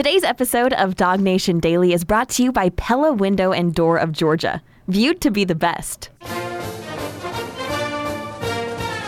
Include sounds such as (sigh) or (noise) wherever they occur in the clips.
Today's episode of Dog Nation Daily is brought to you by Pella Window and Door of Georgia, viewed to be the best.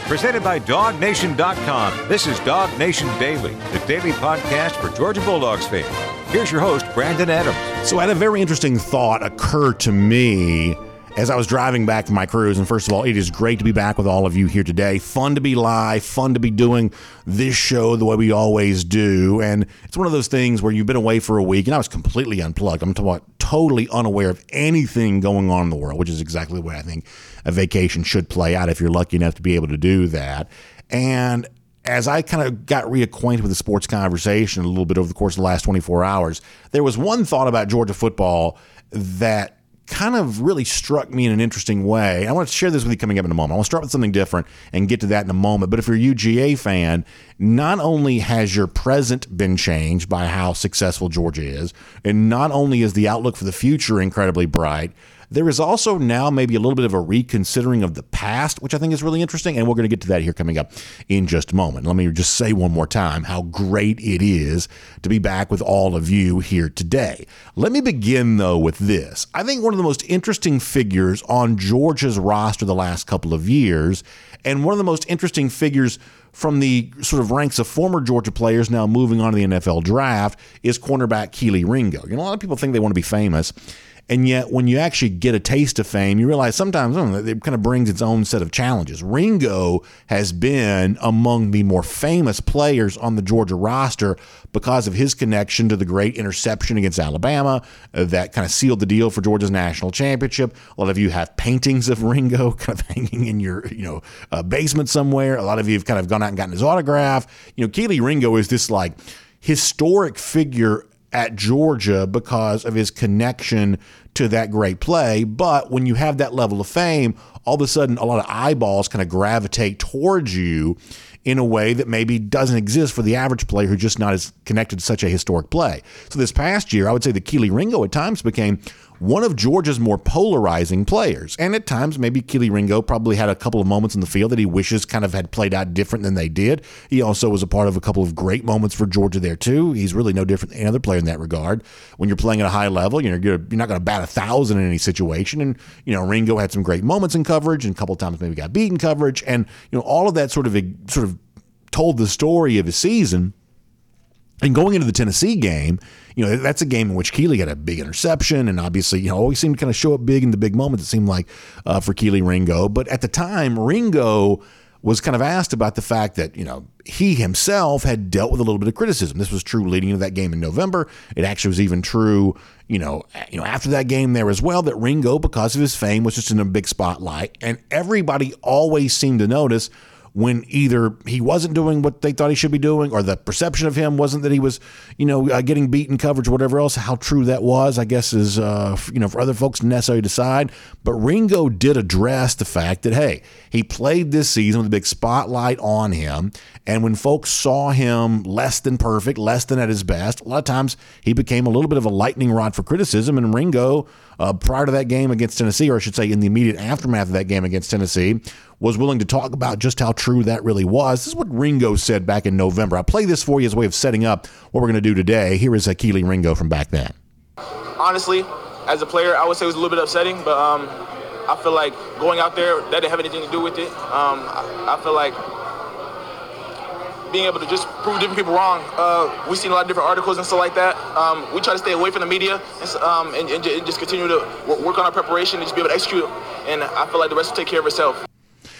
Presented by DogNation.com. This is Dog Nation Daily, the daily podcast for Georgia Bulldogs fans. Here's your host, Brandon Adams. So, I had a very interesting thought occur to me as I was driving back from my cruise. And first of all, it is great to be back with all of you here today. Fun to be live, fun to be doing this show the way we always do. And it's one of those things where you've been away for a week, and I was completely unplugged. I'm talking about totally unaware of anything going on in the world, which is exactly the way I think a vacation should play out if you're lucky enough to be able to do that. And as I kind of got reacquainted with the sports conversation a little bit over the course of the last 24 hours, there was one thought about Georgia football that kind of really struck me in an interesting way. I want to share this with you coming up in a moment. I want to start with something different and get to that in a moment. But if you're a UGA fan, not only has your present been changed by how successful Georgia is, and not only is the outlook for the future incredibly bright, there is also now maybe a little bit of a reconsidering of the past, which I think is really interesting. And we're going to get to that here coming up in just a moment. Let me just say one more time how great it is to be back with all of you here today. Let me begin, though, with this. I think one of the most interesting figures on Georgia's roster the last couple of years, and one of the most interesting figures from the sort of ranks of former Georgia players now moving on to the NFL draft is cornerback Kelee Ringo. You know, a lot of people think they want to be famous. And yet, when you actually get a taste of fame, you realize sometimes know, it kind of brings its own set of challenges. Ringo has been among the more famous players on the Georgia roster because of his connection to the great interception against Alabama uh, that kind of sealed the deal for Georgia's national championship. A lot of you have paintings of Ringo (laughs) kind of hanging in your you know uh, basement somewhere. A lot of you have kind of gone out and gotten his autograph. You know, Kelee Ringo is this like historic figure at Georgia because of his connection to that great play. But when you have that level of fame, all of a sudden a lot of eyeballs kind of gravitate towards you in a way that maybe doesn't exist for the average player who's just not as connected to such a historic play. So this past year, I would say that Kelee Ringo at times became one of Georgia's more polarizing players. And at times, maybe Kelee Ringo probably had a couple of moments in the field that he wishes kind of had played out different than they did. He also was a part of a couple of great moments for Georgia there, too. He's really no different than any other player in that regard. When you're playing at a high level, you know, you're, you're not going to bat a thousand in any situation. And, you know, Ringo had some great moments in coverage and a couple of times maybe got beaten coverage. And, you know, all of that sort of, sort of told the story of his season. And going into the Tennessee game, you know, that's a game in which Kelee had a big interception and obviously, you know, always seemed to kind of show up big in the big moments, it seemed like, uh, for Kelee Ringo. But at the time, Ringo was kind of asked about the fact that, you know, he himself had dealt with a little bit of criticism. This was true leading into that game in November. It actually was even true, you know, you know, after that game there as well, that Ringo, because of his fame, was just in a big spotlight. And everybody always seemed to notice when either he wasn't doing what they thought he should be doing or the perception of him wasn't that he was, you know, uh, getting beaten coverage or whatever else. How true that was, I guess, is, uh, you know, for other folks to necessarily decide. But Ringo did address the fact that, hey, he played this season with a big spotlight on him. And when folks saw him less than perfect, less than at his best, a lot of times he became a little bit of a lightning rod for criticism. And Ringo, uh, prior to that game against Tennessee, or I should say in the immediate aftermath of that game against Tennessee, was willing to talk about just how true that really was. This is what Ringo said back in November. I'll play this for you as a way of setting up what we're going to do today. Here is Kelee Ringo from back then. Honestly, as a player, I would say it was a little bit upsetting, but um, I feel like going out there, that didn't have anything to do with it. Um, I, I feel like being able to just prove different people wrong. Uh, we've seen a lot of different articles and stuff like that. Um, we try to stay away from the media and, um, and, and, just continue to work on our preparation and just be able to execute. And I feel like the rest will take care of itself.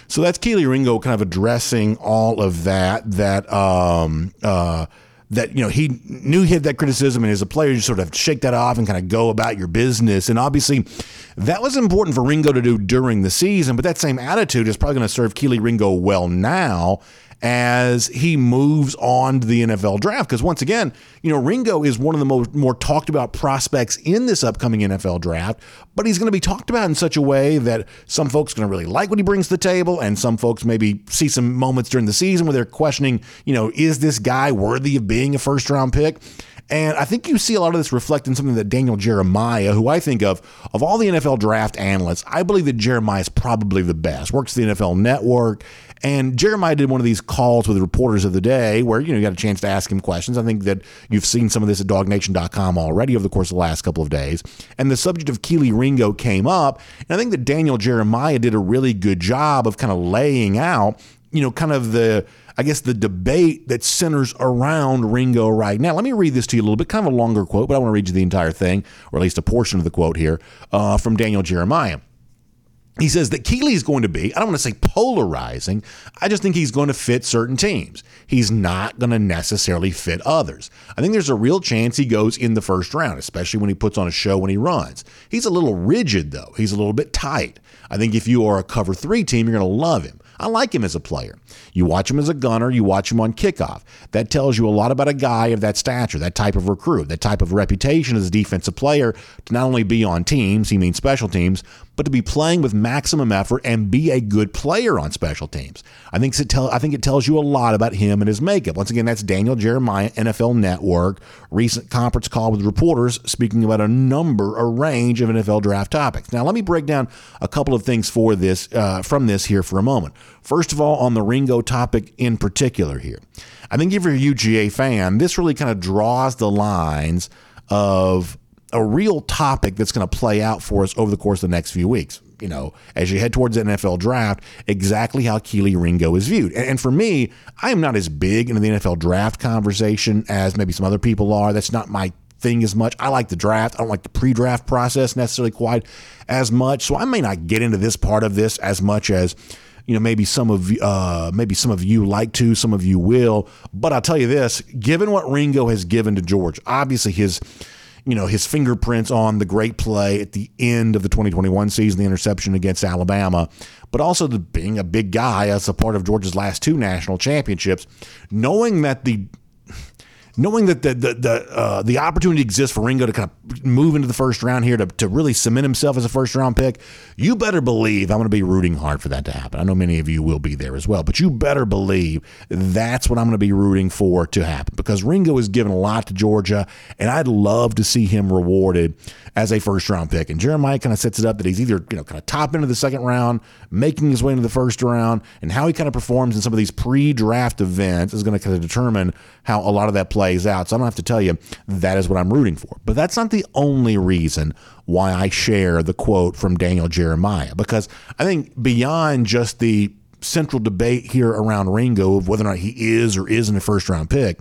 So that's Kelee Ringo kind of addressing all of that. That um, uh, that you know he knew he had that criticism, and as a player, you sort of shake that off and kind of go about your business. And obviously, that was important for Ringo to do during the season. But that same attitude is probably going to serve Kelee Ringo well now as he moves on to the NFL draft. Because once again, you know, Ringo is one of the most more talked about prospects in this upcoming NFL draft, but he's going to be talked about in such a way that some folks are going to really like what he brings to the table, and some folks maybe see some moments during the season where they're questioning, you know, is this guy worthy of being a first round pick? And I think you see a lot of this reflect in something that Daniel Jeremiah, who I think of, of all the NFL draft analysts, I believe that Jeremiah is probably the best. Works the NFL network. And Jeremiah did one of these calls with reporters of the day where, you know, you got a chance to ask him questions. I think that you've seen some of this at dognation.com already over the course of the last couple of days. And the subject of Kelee Ringo came up. And I think that Daniel Jeremiah did a really good job of kind of laying out, you know, kind of the I guess, the debate that centers around Ringo right now. Let me read this to you a little bit, kind of a longer quote, but I want to read you the entire thing, or at least a portion of the quote here uh, from Daniel Jeremiah. He says that Kelee is going to be, I don't want to say polarizing, I just think he's going to fit certain teams. He's not going to necessarily fit others. I think there's a real chance he goes in the first round, especially when he puts on a show when he runs. He's a little rigid, though. He's a little bit tight. I think if you are a cover three team, you're going to love him. I like him as a player. You watch him as a gunner, you watch him on kickoff. That tells you a lot about a guy of that stature, that type of recruit, that type of reputation as a defensive player to not only be on teams, he means special teams, but to be playing with maximum effort and be a good player on special teams. I think it tell, I think it tells you a lot about him and his makeup. Once again, that's Daniel Jeremiah, NFL Network, recent conference call with reporters speaking about a number, a range of NFL draft topics. Now, let me break down a couple of things for this uh, from this here for a moment. First of all, on the Ringo topic in particular here, I think if you're a UGA fan, this really kind of draws the lines of a real topic that's going to play out for us over the course of the next few weeks. You know, as you head towards the NFL draft, exactly how Kelee Ringo is viewed. And, for me, I am not as big into the NFL draft conversation as maybe some other people are. That's not my thing as much. I like the draft. I don't like the pre-draft process necessarily quite as much. So I may not get into this part of this as much as you know maybe some of uh, maybe some of you like to, some of you will. But I'll tell you this: given what Ringo has given to George, obviously his you know, his fingerprints on the great play at the end of the 2021 season, the interception against Alabama, but also the, being a big guy as a part of Georgia's last two national championships, knowing that the knowing that the the the, uh, the opportunity exists for Ringo to kind of move into the first round here to, to really cement himself as a first round pick, you better believe I'm going to be rooting hard for that to happen. I know many of you will be there as well, but you better believe that's what I'm going to be rooting for to happen because Ringo has given a lot to Georgia, and I'd love to see him rewarded as a first round pick. And Jeremiah kind of sets it up that he's either you know kind of top into the second round, making his way into the first round, and how he kind of performs in some of these pre draft events is going to kind of determine how a lot of that plays out. So I don't have to tell you that is what I'm rooting for. But that's not the only reason why I share the quote from Daniel Jeremiah, because I think beyond just the central debate here around Ringo of whether or not he is or isn't a first round pick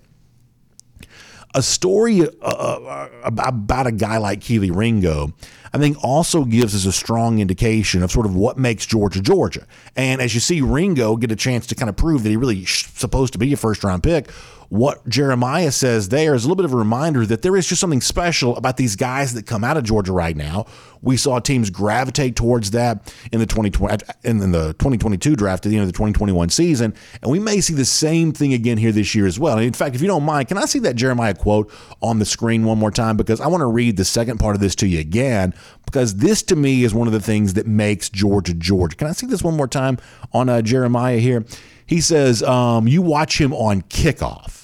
a story uh, uh about a guy like Kelee Ringo, I think also gives us a strong indication of sort of what makes Georgia Georgia. And as you see Ringo get a chance to kind of prove that he really supposed to be a first round pick, what Jeremiah says there is a little bit of a reminder that there is just something special about these guys that come out of Georgia right now. We saw teams gravitate towards that in the 2020 in the 2022 draft at the end of the 2021 season, and we may see the same thing again here this year as well. And in fact, if you don't mind, can I see that Jeremiah quote on the screen one more time because I want to read the second part of this to you again because this to me is one of the things that makes Georgia Georgia. Can I see this one more time on uh, Jeremiah here? He says, um, you watch him on kickoff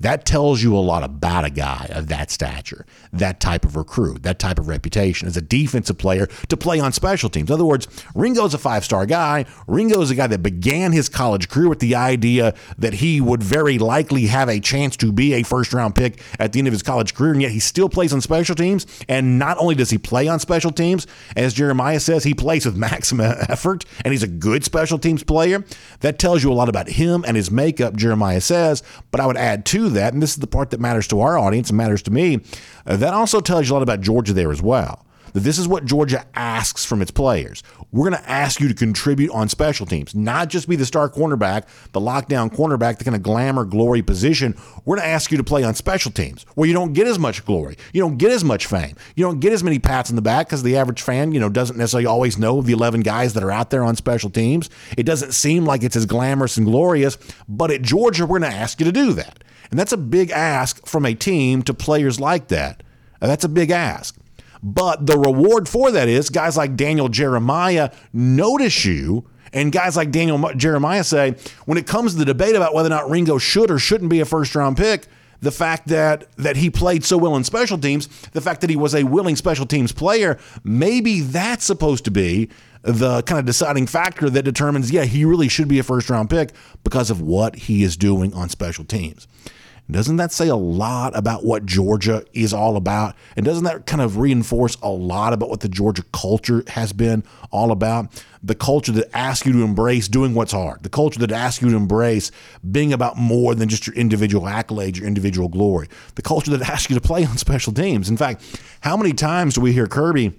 that tells you a lot about a guy of that stature, that type of recruit, that type of reputation as a defensive player to play on special teams. In other words, Ringo's a five star guy. Ringo is a guy that began his college career with the idea that he would very likely have a chance to be a first round pick at the end of his college career, and yet he still plays on special teams. And not only does he play on special teams, as Jeremiah says, he plays with (laughs) maximum effort and he's a good special teams player. That tells you a lot about him and his makeup, Jeremiah says. But I would add to that, and this is the part that matters to our audience and matters to me, uh, that also tells you a lot about Georgia there as well that this is what Georgia asks from its players. We're going to ask you to contribute on special teams, not just be the star cornerback, the lockdown cornerback, the kind of glamour glory position. We're going to ask you to play on special teams where you don't get as much glory, you don't get as much fame, you don't get as many pats in the back because the average fan, you know, doesn't necessarily always know the 11 guys that are out there on special teams. It doesn't seem like it's as glamorous and glorious, but at Georgia, we're going to ask you to do that. And that's a big ask from a team to players like that. That's a big ask. But the reward for that is guys like Daniel Jeremiah notice you. And guys like Daniel Jeremiah say, when it comes to the debate about whether or not Ringo should or shouldn't be a first round pick, the fact that that he played so well in special teams, the fact that he was a willing special teams player, maybe that's supposed to be the kind of deciding factor that determines, yeah, he really should be a first round pick because of what he is doing on special teams. Doesn't that say a lot about what Georgia is all about? And doesn't that kind of reinforce a lot about what the Georgia culture has been all about? The culture that asks you to embrace doing what's hard, the culture that asks you to embrace being about more than just your individual accolades, your individual glory, the culture that (laughs) asks you to play on special teams. In fact, how many times do we hear Kirby?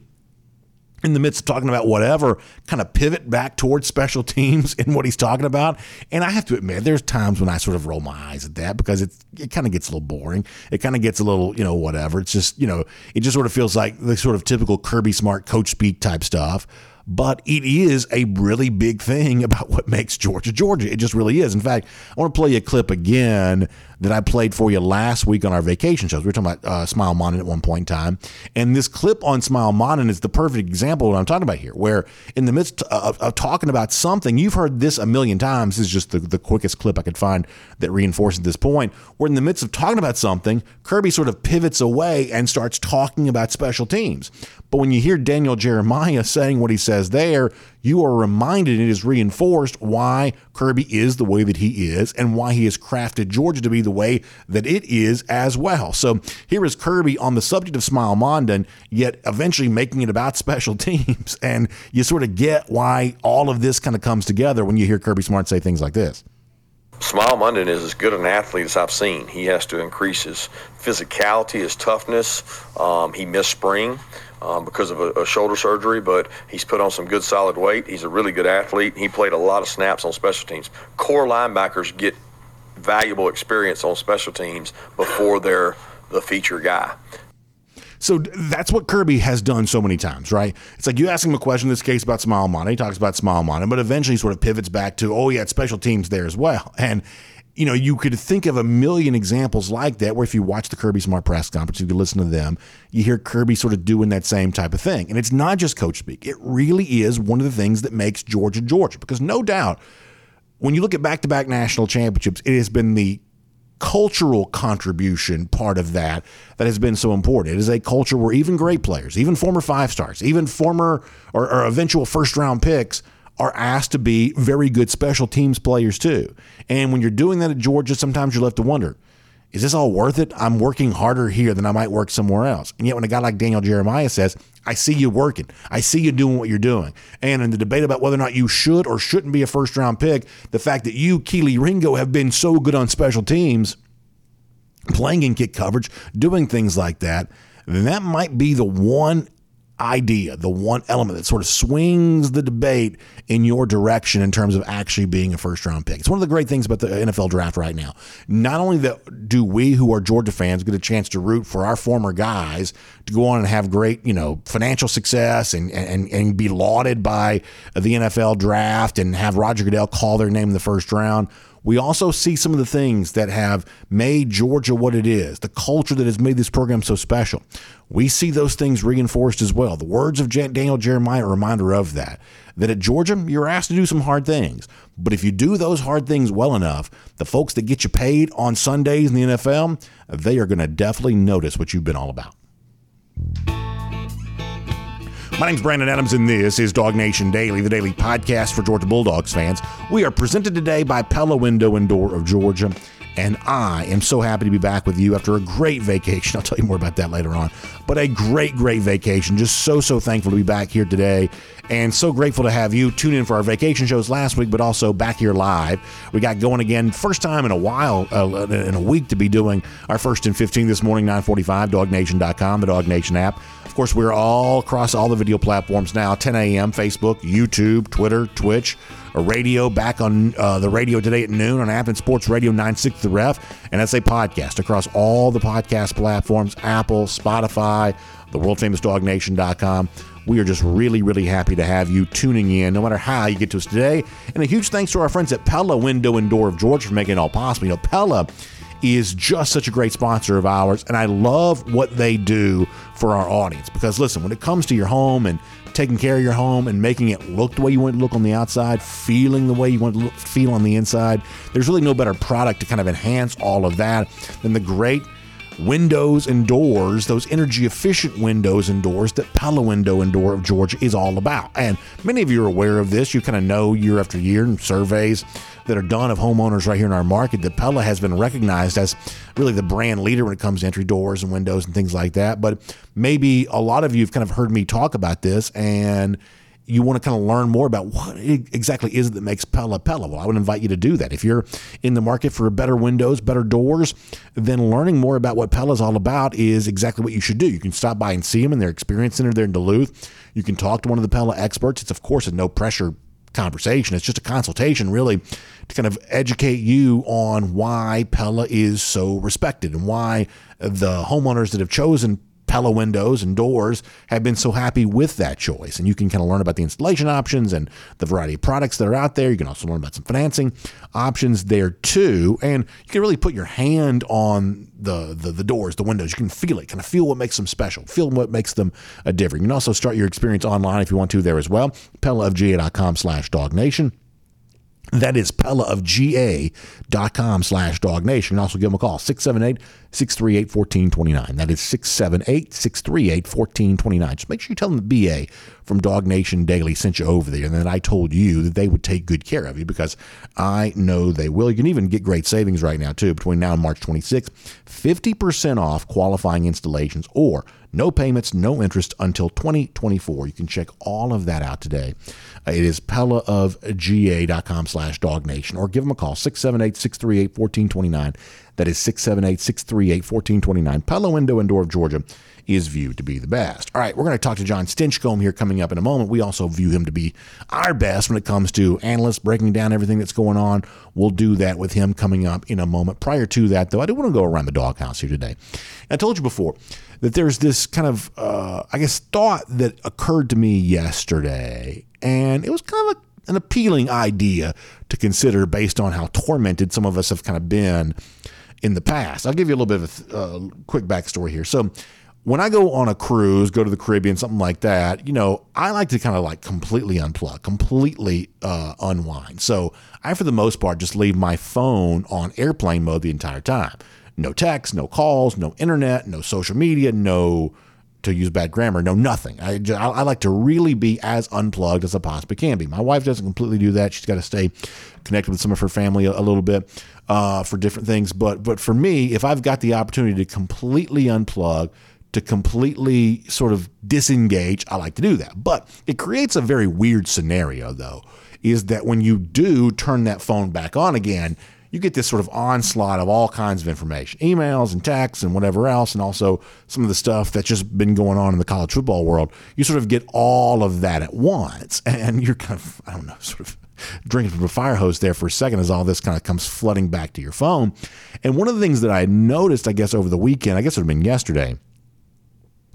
In the midst of talking about whatever, kind of pivot back towards special teams (laughs) in what he's talking about. And I have to admit, there's times when I sort of roll my eyes at that because it's, it kind of gets a little boring. It kind of gets a little, you know, whatever. It's just, you know, it just sort of feels like the sort of typical Kirby Smart coach speak type stuff but it is a really big thing (laughs) about what makes Georgia Georgia. It just really is. In fact, I want to play you a clip again that I played for you last week on our vacation shows. We were talking about uh, Smael Mondon at one point in time. And this clip on Smael Mondon is the perfect example of what I'm talking about here, where in the midst of, of talking about something, you've heard this a million times. This is just the, the quickest clip I could find that reinforces this point, where in the midst of talking about something, Kirby sort of pivots away and starts talking about special teams. But when you hear Daniel Jeremiah saying what he says there, you are reminded and it is reinforced why Kirby is the way that he is and why he has crafted Georgia to be the way that it is as well. So here is Kirby on the subject of Smael Mondon, yet eventually making it about (laughs) special teams. And you sort of get why all of this kind of comes together when you hear Kirby Smart say things like this. Smael Mondon is as good an athlete as I've seen. He has to increase his physicality, his toughness. Um, he missed spring um, because of a, a, shoulder surgery, but he's put on some good solid weight. He's a really good athlete. He played a lot of snaps on special teams. Core linebackers get valuable experience on special teams before they're the feature guy. So that's what Kirby has done so many times, right? It's like you ask him a question in this case about Smael Mondon. He talks about Smael Mondon, but eventually he sort of pivots back to, oh, yeah, special teams there as well. And you know, you could think of a million examples like that where if you watch the Kirby Smart press conference, you listen to them, you hear Kirby sort of doing that same type of thing. And it's not just coach speak. It really is one of the things that makes Georgia Georgia because no doubt when you look at back-to-back national championships, it has been the cultural contribution part of that that has been so important. It is a culture where even great players, even former five stars, even former or, or eventual first round picks are asked to be very good special teams players too. And when you're doing that at Georgia, sometimes you're left to wonder, is this all worth it? I'm working harder here than I might work somewhere else. And yet when a guy like Daniel Jeremiah says, I see you working. I see you doing what you're doing. And in the debate about whether or not you should or shouldn't be a first round pick, the fact that you, Kelee Ringo, have been so good on special teams, playing in kick coverage, doing things like that, that might be the one idea, the one element that sort of swings the debate in your direction in terms of actually being a first round pick. It's one of the great things about the NFL draft right now. Not only that do we who are Georgia fans get a chance to root for our former guys to go on and have great, you know, financial success and and, and be lauded by the NFL draft and have Roger Goodell call their name in the first round we also see some of the things that have made Georgia what it is, the culture that has made this program so special. We see those things reinforced as well. The words of Daniel Jeremiah a reminder of that. That at Georgia, you're asked to do some hard things. But if you do those hard things well enough, the folks that get you paid on Sundays in the NFL, they are going to definitely notice what you've been all about. My name's Brandon Adams, and this is Dog Nation Daily, the daily podcast for Georgia Bulldogs fans. We are presented today by Pella Window and Door of Georgia, and I am so happy to be back with you after a great vacation. (laughs) I'll tell you more about that later on, but a great, great vacation. Just so, so thankful to be back here today, and so grateful to have you tune in for our vacation shows last week, but also back here live. We got going again, first time in a while, uh, in a week, to be doing our first and 15 this morning, 945, dognation.com, the Dog Nation app. Of course, we're all across all the video platforms now 10 a.m., Facebook, YouTube, Twitter, Twitch, radio back on uh, the radio today at noon on Athens Sports Radio 96 The Ref, and that's a podcast across all the podcast platforms Apple, Spotify, the world famous dognation.com. We are just really, really happy to have you tuning in, no matter how you get to us today. And a huge thanks to our friends at Pella Window and Door of Georgia for making it all possible. You know, Pella is just such a great sponsor of ours, and I love what they do for our audience. Because listen, when it comes to your home and taking care of your home and making it look the way you want it to look on the outside, feeling the way you want to look, feel on the inside, there's really no better product to kind of enhance all of that than the great windows and doors, those energy efficient windows and doors that Pella Window and Door of Georgia is all about. And many of you are aware of this. You kind of know year after year in surveys that are done of homeowners right here in our market that Pella has been recognized as really the brand leader when it comes to entry doors and windows and things like that. But maybe a lot of you have kind of heard me talk about this and you want to kind of learn more about what exactly is it that makes Pella Pella. Well, I would invite you to do that. If you're in the market for better windows, better doors, then learning more about what Pella is all about is exactly what you should do. You can stop by and see them in their experience center there in Duluth. You can talk to one of the Pella experts. It's, of course, a no pressure conversation. It's just a consultation, really, to kind of educate you on why Pella is so respected and why the homeowners that have chosen Pella windows and doors have been so happy with that choice. And you can kind of learn about the installation options and the variety of products that are out there. You can also learn about some financing options there too. And you can really put your hand on the, the, the doors, the windows. You can feel it, kind of feel what makes them special, feel what makes them a different. You can also start your experience online if you want to there as well. PellaofGA.com slash dognation. That is Pella of pellaofga.com slash Dog dognation. Also give them a call, 678 638 1429. That is 678 638 1429. Just make sure you tell them the BA from Dog Nation Daily sent you over there and then I told you that they would take good care of you because I know they will. You can even get great savings right now, too, between now and March 26th. 50% off qualifying installations or no payments, no interest until 2024. You can check all of that out today. Uh, it is pellaofga.com slash dognation or give them a call, 678 638 1429. That is 678 638 1429. Pella Window and Door of Georgia is viewed to be the best. All right, we're going to talk to John Stinchcomb here coming up in a moment. We also view him to be our best when it comes to analysts breaking down everything that's going on. We'll do that with him coming up in a moment. Prior to that, though, I do want to go around the doghouse here today. I told you before that there's this kind of, uh, I guess, thought that occurred to me yesterday, and it was kind of a an appealing idea to consider based on how tormented some of us have kind of been in the past. I'll give you a little bit of a uh, quick backstory here. So, when I go on a cruise, go to the Caribbean, something like that, you know, I like to kind of like completely unplug, completely uh, unwind. So I, for the most part, just leave my phone on airplane mode the entire time. No text, no calls, no internet, no social media, no, to use bad grammar, no nothing. I, just, I, I like to really be as unplugged as I possibly can be. My wife doesn't completely do that. She's got to stay connected with some of her family a, a little bit uh, for different things. But but for me, if I've got the opportunity to completely unplug, to completely sort of disengage, I like to do that. But it creates a very weird scenario, though, is that when you do turn that phone back on again, you get this sort of onslaught of all kinds of information emails and texts and whatever else, and also some of the stuff that's just been going on in the college football world. You sort of get all of that at once, (laughs) and you're kind of, I don't know, sort of drinking from a fire hose there for a second as all this kind of comes flooding back to your phone. And one of the things that I noticed, I guess, over the weekend, I guess it would have been yesterday,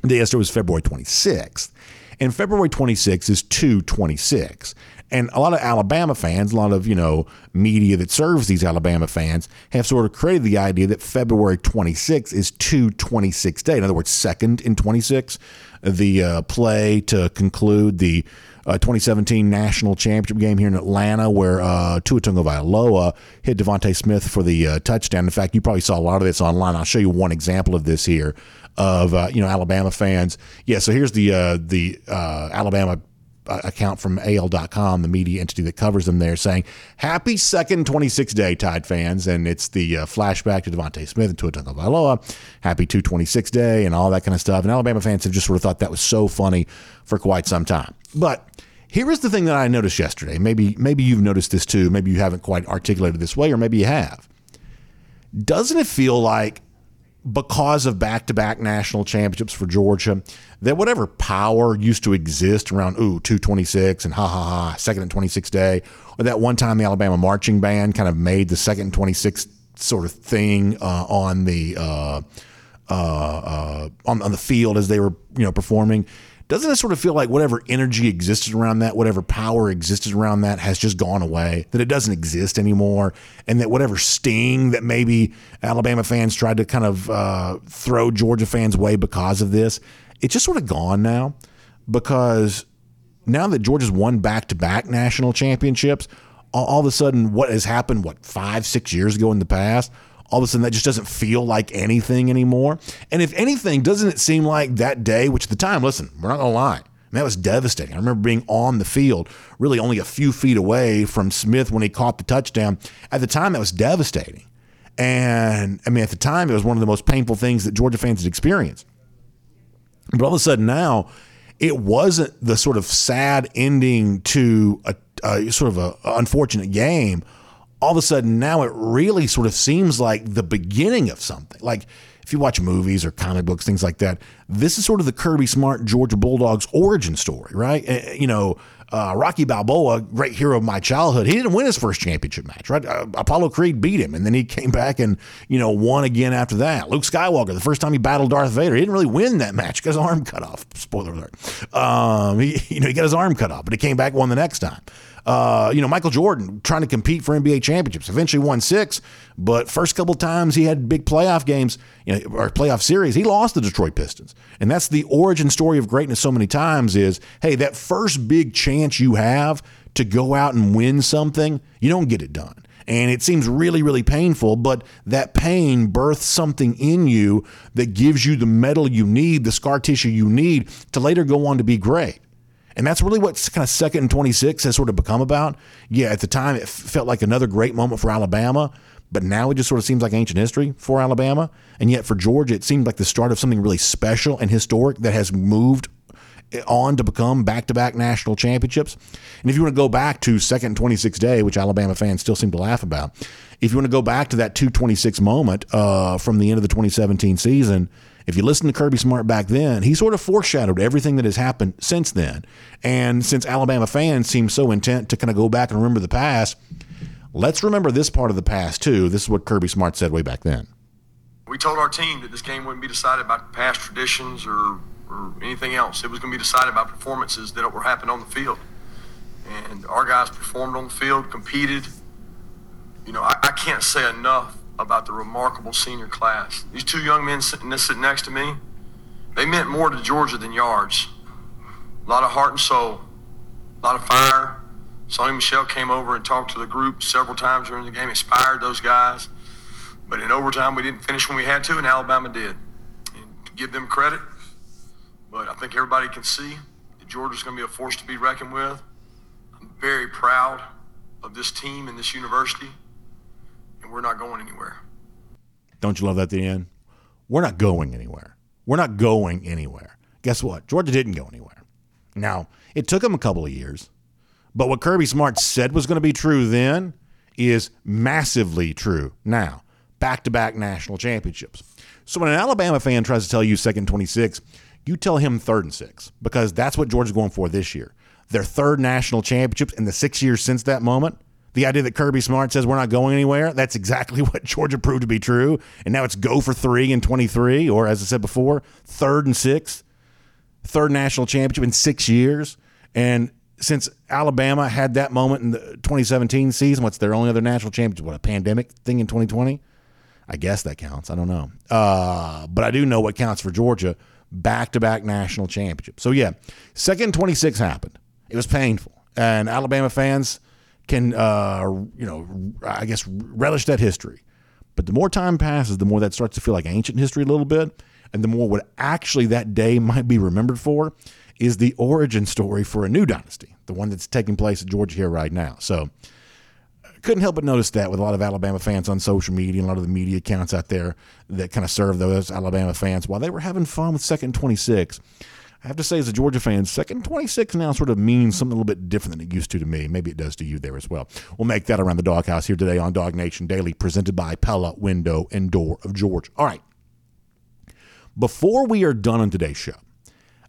the yesterday was February 26th. And February 26th is 226. And a lot of Alabama fans, a lot of, you know, media that serves these Alabama fans have sort of created the idea that February 26th is 226 day. In other words, second in 26, the uh, play to conclude the uh, 2017 national championship game here in Atlanta, where uh, Tua Tagovailoa hit DeVonta Smith for the uh, touchdown. In fact, you probably saw a lot of this online. I'll show you one example of this here of uh, you know Alabama fans. Yeah, so here's the uh, the uh, Alabama account from AL.com, the media entity that covers them there, saying, Happy second 26 day, Tide fans. And it's the uh, flashback to DeVonta Smith and Tua Tagovailoa. Happy 226 day and all that kind of stuff. And Alabama fans have just sort of thought that was so funny for quite some time. But here is the thing that I noticed yesterday. Maybe, maybe you've noticed this too. Maybe you haven't quite articulated this way, or maybe you have. Doesn't it feel like because of back to back national championships for Georgia, that whatever power used to exist around, ooh, 226 and ha ha ha, second and 26 day, or that one time the Alabama marching band kind of made the second and 26 sort of thing uh, on the uh, uh, uh, on, on the field as they were you know performing. Doesn't it sort of feel like whatever energy existed around that, whatever power existed around that has just gone away, that it doesn't exist anymore, and that whatever sting that maybe Alabama fans tried to kind of uh, throw Georgia fans' way because of this, it's just sort of gone now. Because now that Georgia's won back to back national championships, all, all of a sudden, what has happened, what, five, six years ago in the past, all of a sudden that just doesn't feel like anything anymore. And if anything, doesn't it seem like that day, which at the time, listen, we're not going to lie, that was devastating. I remember being on the field, really only a few feet away from Smith when he caught the touchdown. At the time, that was devastating. And I mean, at the time, it was one of the most painful things that Georgia fans had experienced. But all of a sudden now, it wasn't the sort of sad ending to a, a sort of a, a unfortunate game all of a sudden now it really sort of seems like the beginning of something. Like if you watch movies or comic books, things like that, this is sort of the Kirby Smart Georgia Bulldogs origin story, right? Uh, you know, uh, Rocky Balboa, great hero of my childhood, he didn't win his first championship match, right? Uh, Apollo Creed beat him, and then he came back and you know won again after that. Luke Skywalker, the first time he battled Darth Vader, he didn't really win that match, got his arm cut off. Spoiler alert. Um, he, (laughs) you know, he got his arm cut off, but he came back won the next time. Uh, you know, Michael Jordan trying to compete for NBA championships. Eventually won six, but first couple times he had big playoff games, you know, or playoff series, he lost the Detroit Pistons. And that's the origin story of greatness so many times is, hey, that first big chance you have to go out and win something, you don't get it done. And it seems really, really painful, but that pain births something in you that gives you the mettle you need, the scar tissue you need to later go on to be great. And that's really what kind of second and 26 has sort of become about. Yeah, at the time, it felt like another great moment for Alabama, but now it just sort of seems like ancient history for Alabama. And yet for Georgia, it seemed like the start of something really special and historic that has moved on to become back-to-back national championships. And if you want to go back to second and 26 day, which Alabama fans still seem to laugh about, if you want to go back to that 226 moment uh, from the end of the 2017 season, if you listen to Kirby Smart back then, he sort of foreshadowed everything that has happened since then. And since Alabama fans seem so intent to kind of go back and remember the past, let's remember this part of the past too. This is what Kirby Smart said way back then. We told our team that this game wouldn't be decided by past traditions or, or anything else. It was going to be decided by performances that were happening on the field. And our guys performed on the field, competed. You know, I, I can't say enough about the remarkable senior class. These two young men sitting, sitting next to me, they meant more to Georgia than yards. A lot of heart and soul, a lot of fire. Sony Michel came over and talked to the group several times during the game, inspired those guys. But in overtime, we didn't finish when we had to, and Alabama did. And give them credit, but I think everybody can see that Georgia's going to be a force to be reckoned with. I'm very proud of this team and this university and we're not going anywhere. Don't you love that at the end? We're not going anywhere. We're not going anywhere. Guess what? Georgia didn't go anywhere. Now, it took them a couple of years, but what Kirby Smart said was going to be true then is massively true now. Back to back national championships. So when an Alabama fan tries to tell you second 26, you tell him third and six because that's what Georgia's going for this year. Their third national championships in the six years since that moment the idea that Kirby Smart says we're not going anywhere, that's exactly (laughs) what Georgia proved to be true. And now it's go for three in 23, or as I said before, third and sixth, third national championship in six years. And since Alabama had that moment in the 2017 season, what's their only other national championship? What, a pandemic thing in 2020? I guess that counts. I don't know. Uh, but I do know what counts for Georgia back to back national championship. So, yeah, second 26 happened. It was painful. And Alabama fans, can, uh, you know, I guess relish that history. But the more time passes, the more that starts to feel like ancient history a little bit. And the more what actually that day (laughs) might be remembered for is the origin story for a new dynasty, the one that's taking place at Georgia here right now. So couldn't help but notice that with a lot of Alabama fans on social media and a lot of the media accounts out there that kind of serve those Alabama fans while they were having fun with second 26. I have to say, as a Georgia fan, second 26 now sort of means something a little bit different than it used to to me. Maybe it does to you there as well. We'll make that around the doghouse here today on Dog Nation Daily, presented by Pella Window and Door of Georgia. All right. Before we are done on today's show,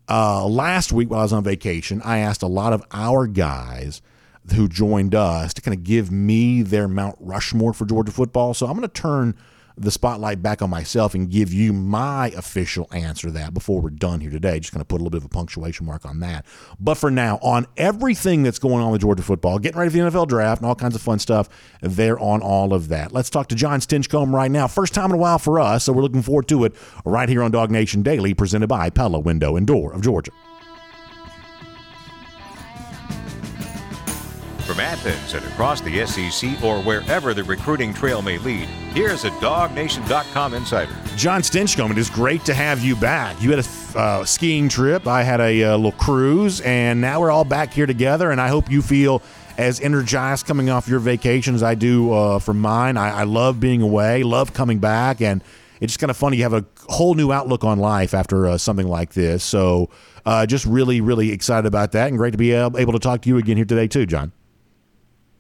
uh, last week while I was on vacation, I asked a lot of our guys who joined us to kind of give me their Mount Rushmore for Georgia football. So I'm going to turn the spotlight back on myself and give you my official answer to that before we're done here today. Just going to put a little bit of a punctuation mark on that. But for now, on everything that's going on with Georgia football, getting ready for the NFL draft and all kinds of fun stuff, they're on all of that. Let's talk to John Stinchcomb right now. First time in a while for us, so we're looking forward to it right here on Dog Nation Daily, presented by Pella Window and Door of Georgia. From Athens and across the SEC or wherever the recruiting trail may lead, here's a DogNation.com insider. John Stinchcomb, it is great to have you back. You had a uh, skiing trip, I had a uh, little cruise, and now we're all back here together, and I hope you feel as energized coming off your vacation as I do uh, from mine. I, I love being away, love coming back, and it's just kind of funny. You have a whole new outlook on life after uh, something like this. So, uh, just really, really excited about that, and great to be able to talk to you again here today, too, John.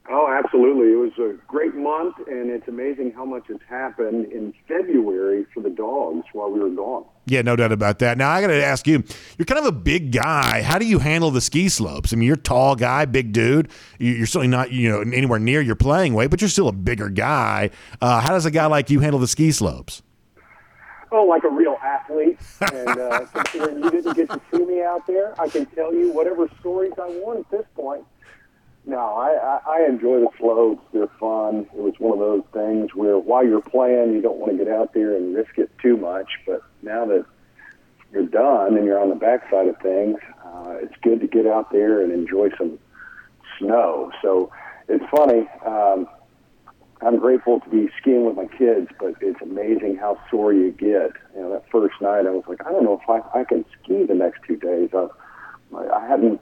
Oh, absolutely. It was a great month, and it's amazing how much has happened in February for the dogs while we were gone. Yeah, no doubt about that. Now, I got to ask you, you're kind of a big guy. How do you handle the ski slopes? I mean, you're a tall guy, big dude. You're certainly not, you know, anywhere near your playing weight, but you're still a bigger guy. Uh, how does a guy like you handle the ski slopes? Oh, like a real athlete. And uh, (laughs) considering you didn't get to see me out there, I can tell you whatever stories I want at this point. No, I, I, enjoy the slopes. They're fun. It was one of those things where while you're playing, you don't want to get out there and risk it too much. But now that you're done and you're on the backside of things, uh, it's good to get out there and enjoy some snow. So it's funny. Um, I'm grateful to be skiing with my kids, but it's amazing how sore you get. You know, that first night, I was like, I don't know if I, I can ski the next two days. I, I hadn't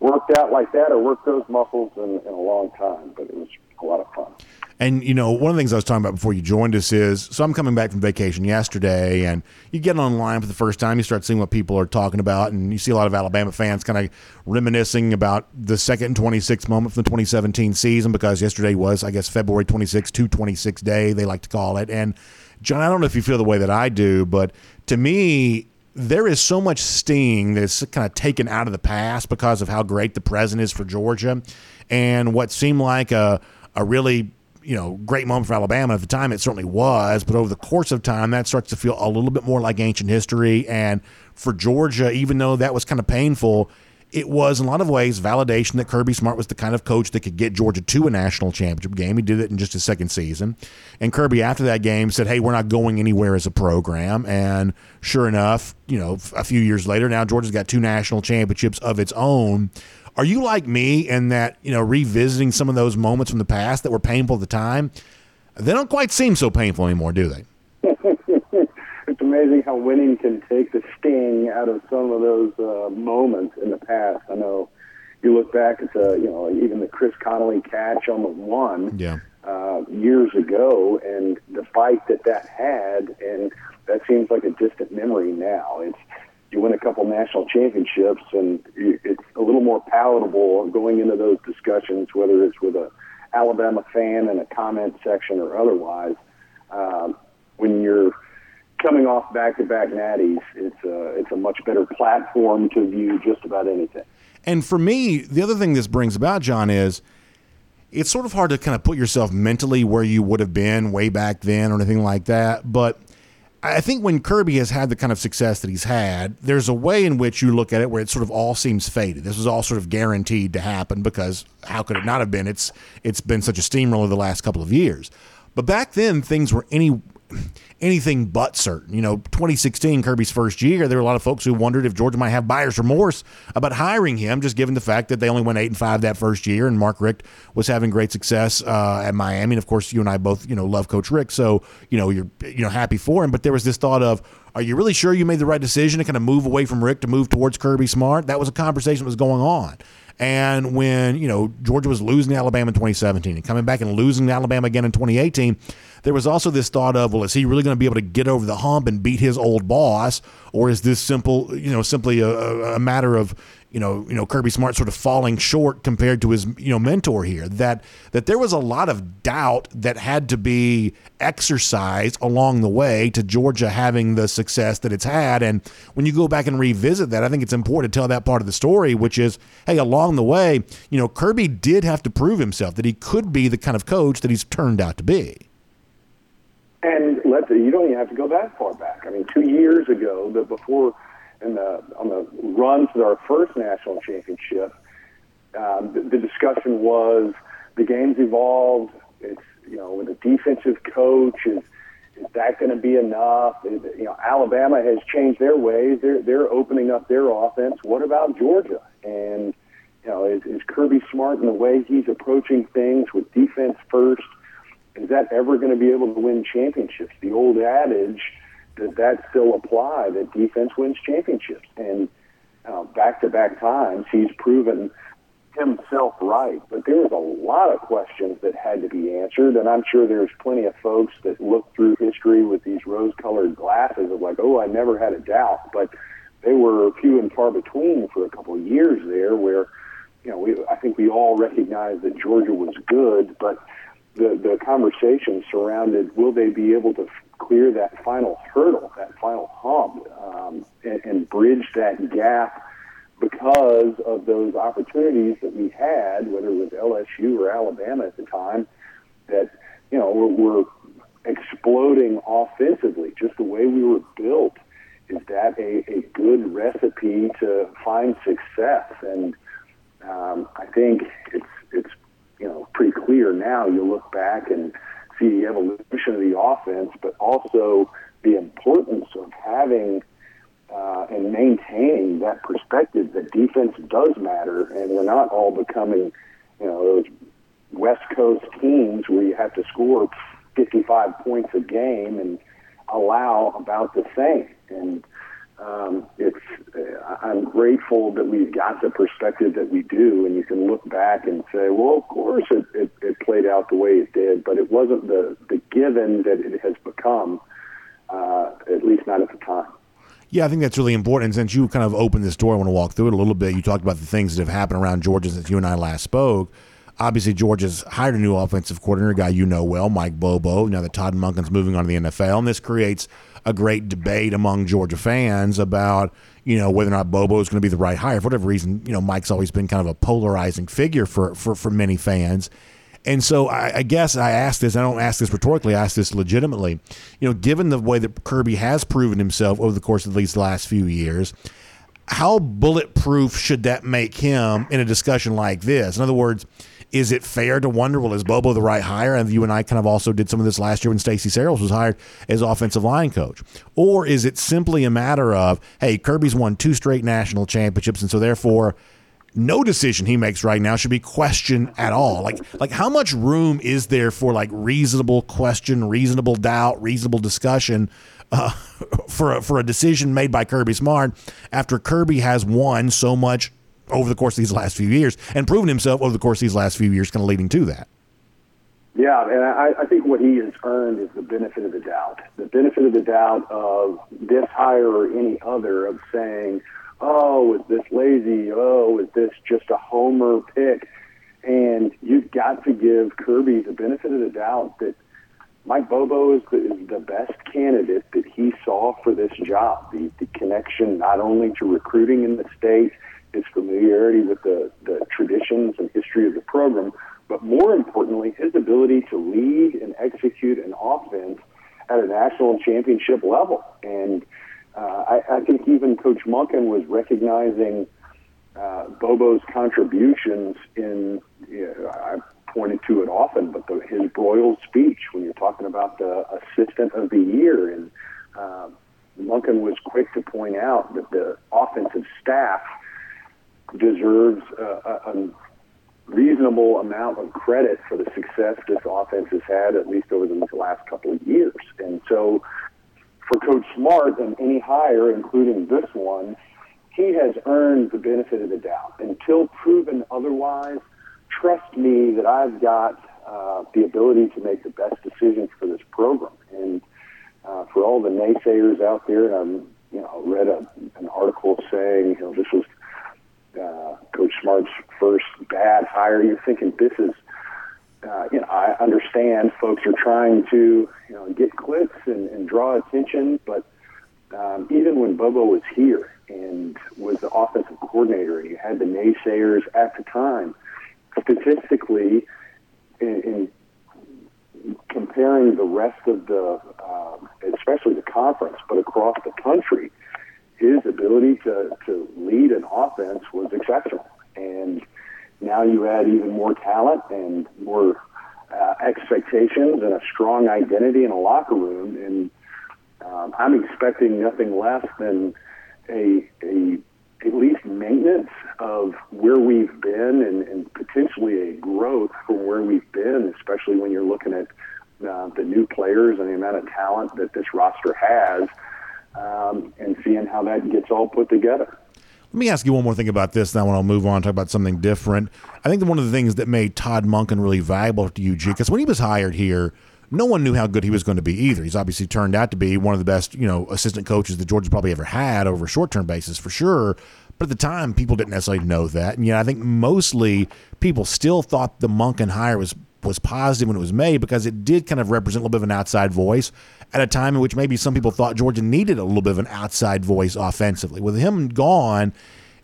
worked out like that or worked those muscles in, in a long time, but it was a lot of fun. And you know, one of the things I was talking about before you joined us is so I'm coming back from vacation yesterday, and you get online for the first time, you start seeing what people are talking about, and you see a lot of Alabama fans kind of reminiscing about the second and 26th moment from the 2017 season because yesterday was, I guess, February 26th, 226 day, they like to call it. And John, I don't know if you feel the way that I do, but to me, there is so much sting that's kind of taken out of the past because of how great the present is for Georgia and what seemed like a, a really you know great moment for Alabama. At the time it certainly was but over the course of time that starts to feel a little bit more like ancient history. And for Georgia even though that was kind of painful it was in a lot of ways validation that Kirby Smart was the kind of coach that could get Georgia to a national championship game. He did it in just his second season. And Kirby, after that game, said, Hey, we're not going anywhere as a program. And sure enough, you know, a few years later, now Georgia's got two national championships of its own. Are you like me in that, you know, revisiting some of those moments from the past that were painful at the time? They don't quite seem so painful anymore, do they? (laughs) amazing how winning can take the sting out of some of those uh, moments in the past. I know you look back at the, you know, even the Chris Conley catch on the one yeah. uh, years ago, and the fight that that had, and that seems like a distant memory now. It's you win a couple national championships, and it's a little more palatable going into those discussions, whether it's with a Alabama fan in a comment section or otherwise. Um, when you're coming off back-to-back natties, it's a, it's a much better platform to view just about anything. And for me, the other thing this brings about, John, is it's sort of hard to kind of put yourself mentally where you would have been way back then or anything like that. But I think when Kirby has had the kind of success that he's had, there's a way in which you look at it where it sort of all seems faded. This was all sort of guaranteed to happen because how could it not have been? It's it's been such a steamroller the last couple of years. But back then, things were any anything but certain. You know, 2016, Kirby's first year, there were a lot of folks who wondered if Georgia might have buyer's remorse about hiring him, just given the fact that they only went eight and five that first year, and Mark Richt was having great success uh, at Miami. And of course, you and I both, you know, love Coach Richt, so you know you're you know happy for him. But there was this thought of, are you really sure you made the right decision to kind of move away from Richt to move towards Kirby Smart? That was a conversation that was going on. And when, you know, Georgia was losing Alabama in 2017 and coming back and losing to Alabama again in 2018, there was also this thought of, well, is he really going to be able to get over the hump and beat his old boss? Or is this simple, you know, simply a, a matter of, you know, you know Kirby Smart sort of falling short compared to his you know mentor here. That that there was a lot of doubt that had to be exercised along the way to Georgia having the success that it's had. And when you go back and revisit that, I think it's important to tell that part of the story, which is, hey, along the way, you know, Kirby did have to prove himself that he could be the kind of coach that he's turned out to be. And let the, you don't even have to go that far back. I mean, two years ago, the before in the on the run to our first national championship, um, the, the discussion was the game's evolved. It's you know with a defensive coach is is that going to be enough? Is, you know, Alabama has changed their ways. They're they're opening up their offense. What about Georgia? And you know, is, is Kirby Smart in the way he's approaching things with defense first? Is that ever going to be able to win championships? The old adage does that still apply that defense wins championships? And back to back times, he's proven himself right. But there was a lot of questions that had to be answered, and I'm sure there's plenty of folks that look through history with these rose-colored glasses of like, oh, I never had a doubt. But they were few and far between for a couple of years there, where you know we, I think we all recognized that Georgia was good, but the the conversation surrounded will they be able to clear that final hurdle, that final hump, um, and, and bridge that gap because of those opportunities that we had, whether it was LSU or Alabama at the time, that you know were, were exploding offensively, just the way we were built. Is that a, a good recipe to find success? And um, I think it's it's you know pretty clear now. You look back and see the evolution of the offense, but also the importance of having uh, and maintaining that perspective that defense does matter, and we're not all becoming, you know, those West Coast teams where you have to score 55 points a game and allow about the same. And um, it's uh, I'm grateful that we've got the perspective that we do, and you can look back and say, well, of course it, it, it played out the way it did, but it wasn't the the given that it has become, uh, at least not at the time. Yeah, I think that's really important. Since you kind of opened this door, I want to walk through it a little bit. You talked about the things that have happened around Georgia since you and I last spoke. Obviously, Georgia's hired a new offensive coordinator, a guy you know well, Mike Bobo. Now that Todd Monken's moving on to the NFL, and this creates a great debate among Georgia fans about you know whether or not Bobo is going to be the right hire. For whatever reason, you know Mike's always been kind of a polarizing figure for for for many fans. And so I, I, guess I ask this, I don't ask this rhetorically, I ask this legitimately. You know, given the way that Kirby has proven himself over the course of these last few years, how bulletproof should that make him in a discussion like this? In other words, is it fair to wonder, well, is Bobo the right hire? And you and I kind of also did some of this last year when Stacey Searels was hired as offensive line coach. Or is it simply a matter of, hey, Kirby's won two straight national championships, and so therefore no decision he makes right now should be questioned at all. Like like how much room is there for like reasonable question, reasonable doubt, reasonable discussion uh, (laughs) for a, for a decision made by Kirby Smart after Kirby has won so much over the course of these last few years and proven himself over the course of these last few years, kind of leading to that. Yeah, and I, I think what he has earned is the benefit of the doubt. The benefit of the doubt of this hire or any other of saying, oh, is this lazy? Oh, is this just a homer pick? And you've got to give Kirby the benefit of the doubt that Mike Bobo is the, is the best candidate that he saw for this job. The, the connection not only to recruiting in the state, his familiarity with the, the traditions and history of the program, but more importantly, his ability to lead and execute an offense at a national championship level. And uh, I, I think even Coach Monken was recognizing uh, Bobo's contributions in. You know, I pointed to it often, but the, his Broyles speech when you're talking about the assistant of the year, and uh, Monken was quick to point out that the offensive staff deserves a, a reasonable amount of credit for the success this offense has had, at least over the last couple of years. And so for Coach Smart and any hire, including this one, he has earned the benefit of the doubt. Until proven otherwise, trust me that I've got uh, the ability to make the best decisions for this program. And uh, for all the naysayers out there, and I you know read a, an article saying you know this was uh, Coach Smart's first bad hire. You're thinking this is uh, you know, I understand folks are trying to, you know, get clicks and, and draw attention, but um, even when Bobo was here and was the offensive coordinator, and you had the naysayers at the time, statistically, in, in comparing the rest of the, um, especially the conference, but across the country, his ability to, to lead an offense was exceptional. And now you add even more talent and more uh, expectations and a strong identity in a locker room. And um, I'm expecting nothing less than a, a at least maintenance of where we've been and, and potentially a growth from where we've been, especially when you're looking at uh, the new players and the amount of talent that this roster has, um, and seeing how that gets all put together. Let me ask you one more thing about this. When I'll move on, talk about something different. I think one of the things that made Todd Monken really valuable to UG, because when he was hired here, no one knew how good he was going to be either. He's obviously turned out to be one of the best, you know, assistant coaches that Georgia's probably ever had over a short term basis for sure. But at the time, people didn't necessarily know that, and yet I think mostly people still thought the Monken hire was was positive when it was made because it did kind of represent a little bit of an outside voice at a time in which maybe some people thought Georgia needed a little bit of an outside voice offensively. With him gone,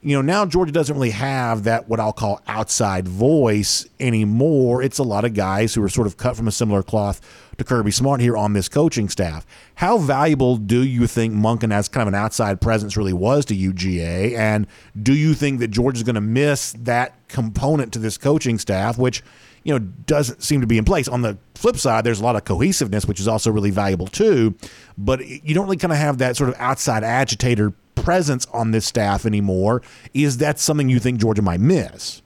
you know, now Georgia doesn't really have that what I'll call outside voice anymore. It's a lot of guys who are sort of cut from a similar cloth to Kirby Smart here on this coaching staff. How valuable do you think Monken as kind of an outside presence really was to UGA? And do you think that Georgia's going to miss that component to this coaching staff, which you know doesn't seem to be in place. On the flip side, there's a lot of cohesiveness, which is also really valuable too. But you don't really kind of have that sort of outside agitator presence on this staff anymore. Is that something you think Georgia might miss?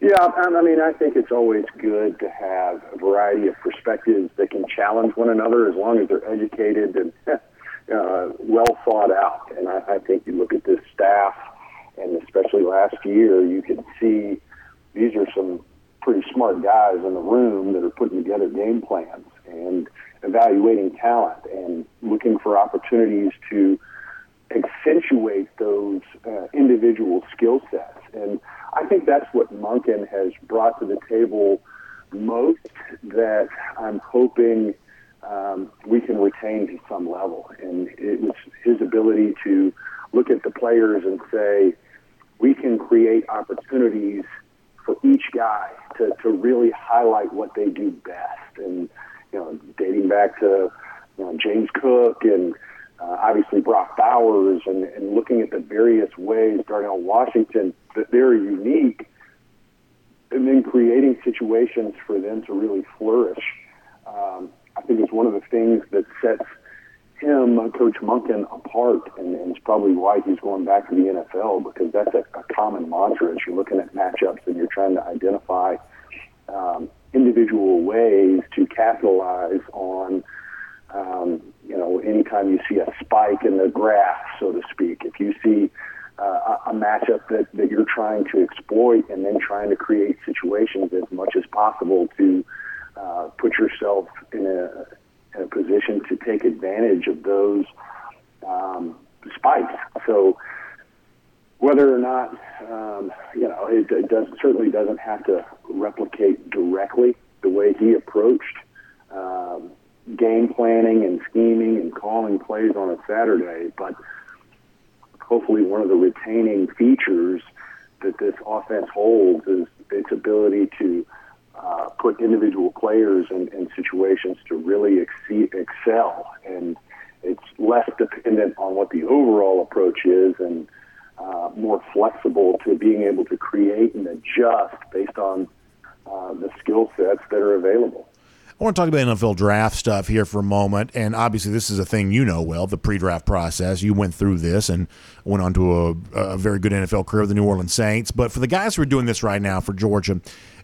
Yeah, I mean, I think it's always good to have a variety of perspectives that can challenge one another as long as they're educated and (laughs) uh, well thought out. And I, I think you look at this staff, and especially last year, you can see these are some pretty smart guys in the room that are putting together game plans and evaluating talent and looking for opportunities to accentuate those uh, individual skill sets. And I think that's what Monken has brought to the table most that I'm hoping um, we can retain to some level. And it was his ability to look at the players and say, we can create opportunities for each guy to, to really highlight what they do best. And, you know, dating back to you know, James Cook and uh, obviously Brock Bowers and, and looking at the various ways Darnell Washington that they're unique and then creating situations for them to really flourish. Um, I think it's one of the things that sets him, uh, Coach Monken, apart, and, and it's probably why he's going back to the NFL because that's a, a common mantra as you're looking at matchups and you're trying to identify um, individual ways to capitalize on um, you know, anytime you see a spike in the graph, so to speak, if you see uh, a matchup that, that you're trying to exploit and then trying to create situations as much as possible to uh, put yourself in a, in a position to take advantage of those um, spikes. So whether or not, um, you know, it, it does, certainly doesn't have to replicate directly the way he approached um, game planning and scheming and calling plays on a Saturday, but hopefully one of the retaining features that this offense holds is its ability to uh, put individual players in, in situations to really exceed, excel. And it's less dependent on what the overall approach is and uh, more flexible to being able to create and adjust based on uh, the skill sets that are available. I want to talk about NFL draft stuff here for a moment. And obviously, this is a thing you know well the pre draft process. You went through this and went on to a, a, very good NFL career with the New Orleans Saints. But for the guys who are doing this right now for Georgia,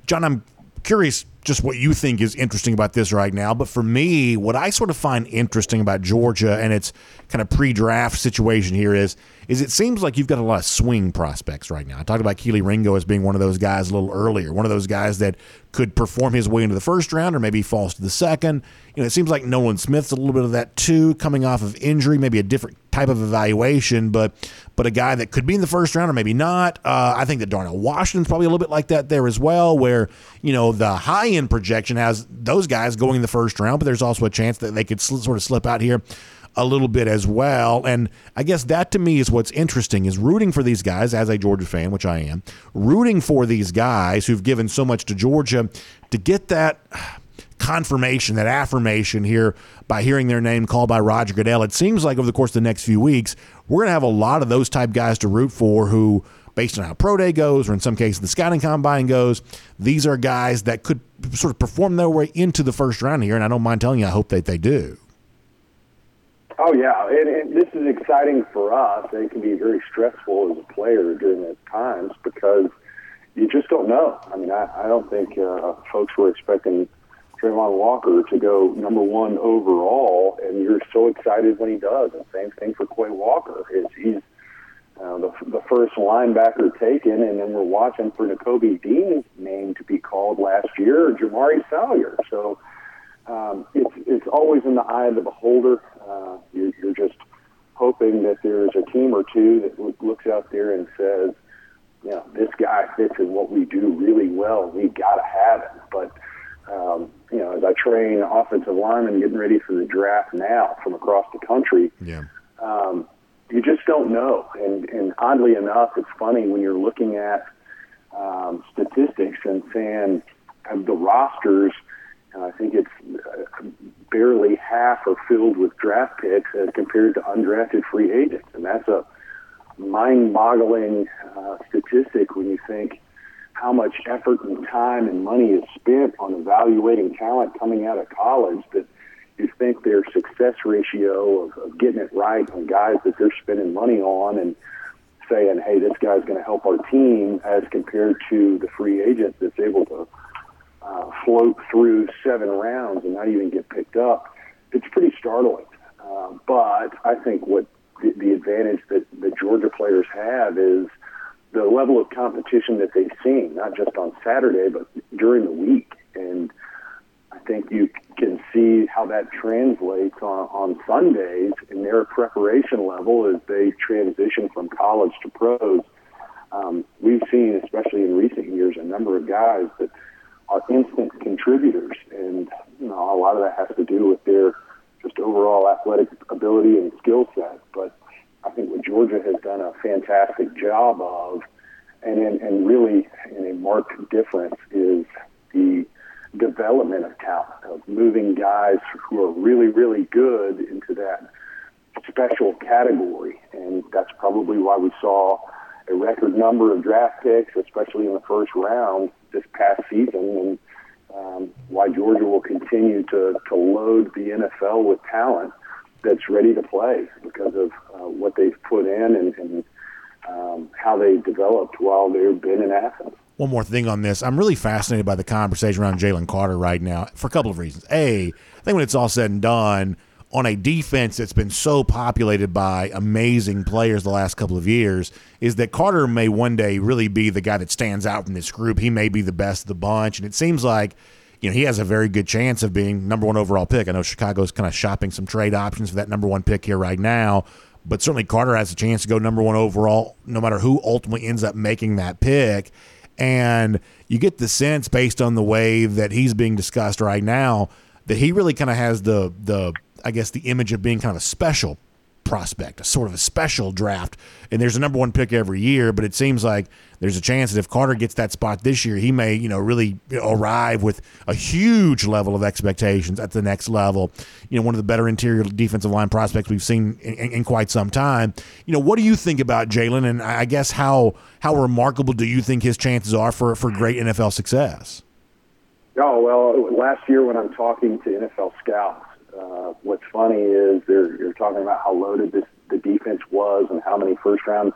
John, I'm curious just what you think is interesting about this right now. But for me, what I sort of find interesting about Georgia and its kind of pre-draft situation here is is it seems like you've got a lot of swing prospects right now. I talked about Kelee Ringo as being one of those guys a little earlier, one of those guys that could perform his way into the first round or maybe falls to the second. You know, it seems like Nolan Smith's a little bit of that too, coming off of injury, maybe a different type of evaluation, but but a guy that could be in the first round or maybe not. Uh, I think that Darnell Washington's probably a little bit like that there as well, where you know the high projection has those guys going in the first round, but there's also a chance that they could sl- sort of slip out here a little bit as well. And I guess that to me is what's interesting is rooting for these guys as a Georgia fan, which I am, rooting for these guys who've given so much to Georgia to get that confirmation, that affirmation here by hearing their name called by Roger Goodell. It seems like over the course of the next few weeks, we're going to have a lot of those type guys to root for who, based on how pro day goes, or in some cases the scouting combine goes, these are guys that could sort of perform their way into the first round here. And I don't mind telling you, I hope that they do. Oh yeah, and, and this is exciting for us. It can be very stressful as a player during those times because you just don't know. I mean, I, I don't think uh, folks were expecting Travon Walker to go number one overall, and you're so excited when he does. And same thing for Quay Walker. Is he's uh, the, the first linebacker taken, and then we're watching for Nakobe Dean's name to be called last year, or Jamaree Salyer. So um, it's it's always in the eye of the beholder. Uh, you're, you're just hoping that there's a team or two that looks out there and says, you know, this guy fits in what we do really well. We got to have him. But um, you know, as I train offensive linemen getting ready for the draft now from across the country, yeah. um, you just don't know. And, and oddly enough, it's funny when you're looking at um, statistics and saying of the rosters. I think it's uh, barely half are filled with draft picks as compared to undrafted free agents, and that's a mind-boggling uh, statistic when you think how much effort and time and money is spent on evaluating talent coming out of college that you think their success ratio of, of getting it right on guys that they're spending money on and saying, hey, this guy's going to help our team as compared to the free agent that's able to uh, float through seven rounds and not even get picked up, it's pretty startling. Uh, but I think what the, the advantage that the Georgia players have is the level of competition that they've seen, not just on Saturday, but during the week. And think you can see how that translates on, on Sundays in their preparation level as they transition from college to pros. Um, we've seen, especially in recent years, a number of guys that are instant contributors, and you know a lot of that has to do with their just overall athletic ability and skill set. But I think what Georgia has done a fantastic job of, and in, and really in a marked difference, is the development of talent, of moving guys who are really, really good into that special category. And that's probably why we saw a record number of draft picks, especially in the first round this past season. And um, why Georgia will continue to, to load the NFL with talent that's ready to play because of uh, what they've put in and, and um, how they developed while they've been in Athens. One more thing on this. I'm really fascinated by the conversation around Jalen Carter right now for a couple of reasons. A, I think when it's all said and done, on a defense that's been so populated by amazing players the last couple of years is that Carter may one day really be the guy that stands out from this group. He may be the best of the bunch, and it seems like you know he has a very good chance of being number one overall pick. I know Chicago's kind of shopping some trade options for that number one pick here right now, but certainly Carter has a chance to go number one overall, no matter who ultimately ends up making that pick. And you get the sense based on the way that he's being discussed right now that he really kind of has the the I guess the image of being kind of special prospect, a sort of a special draft. And there's a number one pick every year, but it seems like there's a chance that if Carter gets that spot this year, he may, you know, really arrive with a huge level of expectations at the next level. You know, one of the better interior defensive line prospects we've seen in, in, in quite some time. You know, what do you think about Jalen? And I guess how how remarkable do you think his chances are for for great NFL success? Oh well, last year when I'm talking to NFL scouts uh, what's funny is they're, you're talking about how loaded this the defense was and how many first round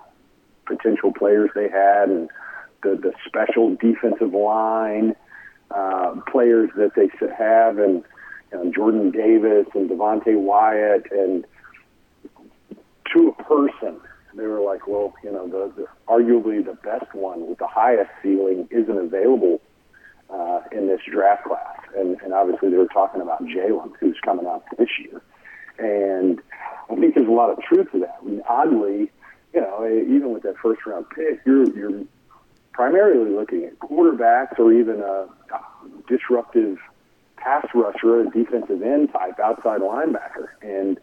potential players they had and the the special defensive line uh, players that they have and you know, Jordan Davis and Devonte Wyatt and to a person they were like, well, you know, the, the arguably the best one with the highest ceiling isn't available uh, in this draft class. And, and obviously, they were talking about Jalen, who's coming out this year. And I think there's a lot of truth to that. I mean, oddly, you know, even with that first round pick, you're you're primarily looking at quarterbacks or even a disruptive pass rusher, a defensive end type outside linebacker. And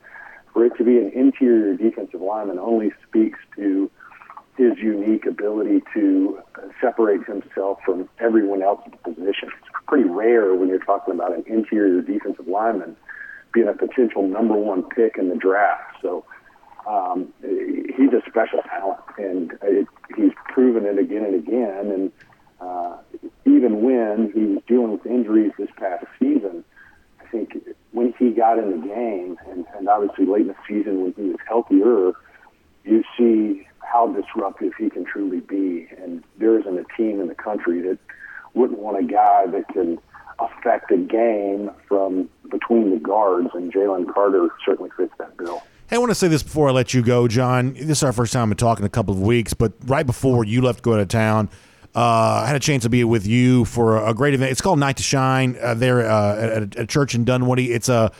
for it to be an interior defensive lineman only speaks to his unique ability to separate himself from everyone else in the position. It's pretty rare when you're talking about an interior defensive lineman being a potential number one pick in the draft. So um, he's a special talent, and it, he's proven it again and again. And uh, even when he was dealing with injuries this past season, I think when he got in the game, and, and obviously late in the season when he was healthier, you see how disruptive he can truly be. And there isn't a team in the country that wouldn't want a guy that can affect a game from between the guards, and Jalen Carter certainly fits that bill. Hey, I want to say this before I let you go, John. This is our first time in talking in a couple of weeks, but right before you left to go out of town, uh, I had a chance to be with you for a, great event. It's called Night to Shine uh, there uh, at, a church in Dunwoody. It's a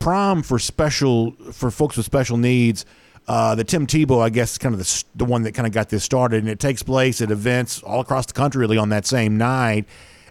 prom for special for folks with special needs. Uh, the Tim Tebow, I guess, is kind of the, the one that kind of got this started, and it takes place at events all across the country, really, on that same night.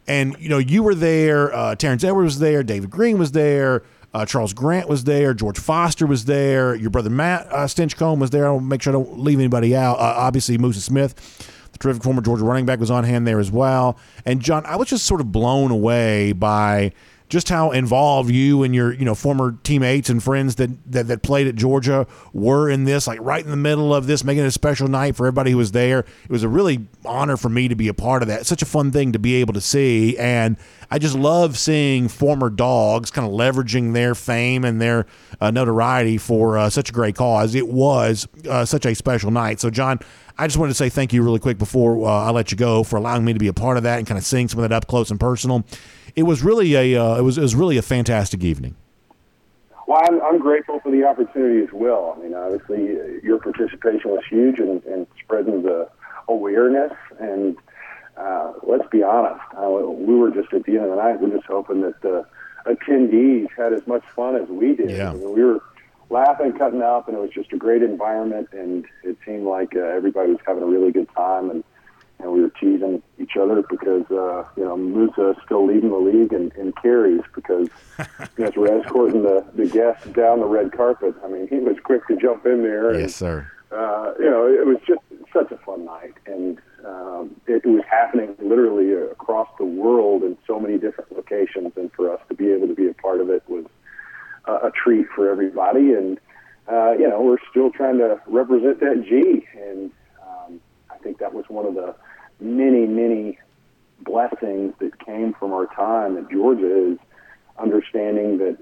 And you know, you were there. Uh, Terrence Edwards was there. David Green was there. Uh, Charles Grant was there. George Foster was there. Your brother Matt uh, Stinchcomb was there. I'll make sure I don't leave anybody out. Uh, obviously, Musa Smith, the terrific former Georgia running back, was on hand there as well. And John, I was just sort of blown away by just how involved you and your you know former teammates and friends that, that that played at Georgia were in this, like right in the middle of this, making it a special night for everybody who was there. It was a really honor for me to be a part of that. Such a fun thing to be able to see, and I just love seeing former dogs kind of leveraging their fame and their uh, notoriety for uh, such a great cause. It was uh, such a special night. So, John, I just wanted to say thank you really quick before uh, I let you go for allowing me to be a part of that and kind of seeing some of that up close and personal it was really a uh, it was it was really a fantastic evening. Well, I'm, I'm grateful for the opportunity as well. I mean, obviously, uh, your participation was huge in, in spreading the awareness. And uh, let's be honest, uh, we were just at the end of the night, we we're just hoping that the attendees had as much fun as we did. Yeah. I mean, we were laughing, cutting up, and it was just a great environment. And it seemed like uh, everybody was having a really good time. And and we were teasing each other because uh, you know Musa is still leading the league in, in carries because (laughs) you know, as we're escorting the, the guests down the red carpet. I mean, he was quick to jump in there. And, yes, sir. Uh, you know, it was just such a fun night, and um, it, it was happening literally across the world in so many different locations. And for us to be able to be a part of it was a, a treat for everybody. And uh, you know, we're still trying to represent that G, and um, I think that was one of the many, many blessings that came from our time at Georgia is understanding that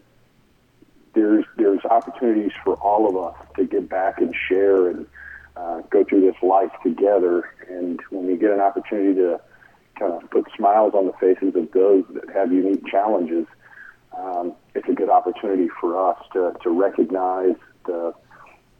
there's there's opportunities for all of us to get back and share and uh, go through this life together. And when we get an opportunity to kind of put smiles on the faces of those that have unique challenges, um, it's a good opportunity for us to, to recognize the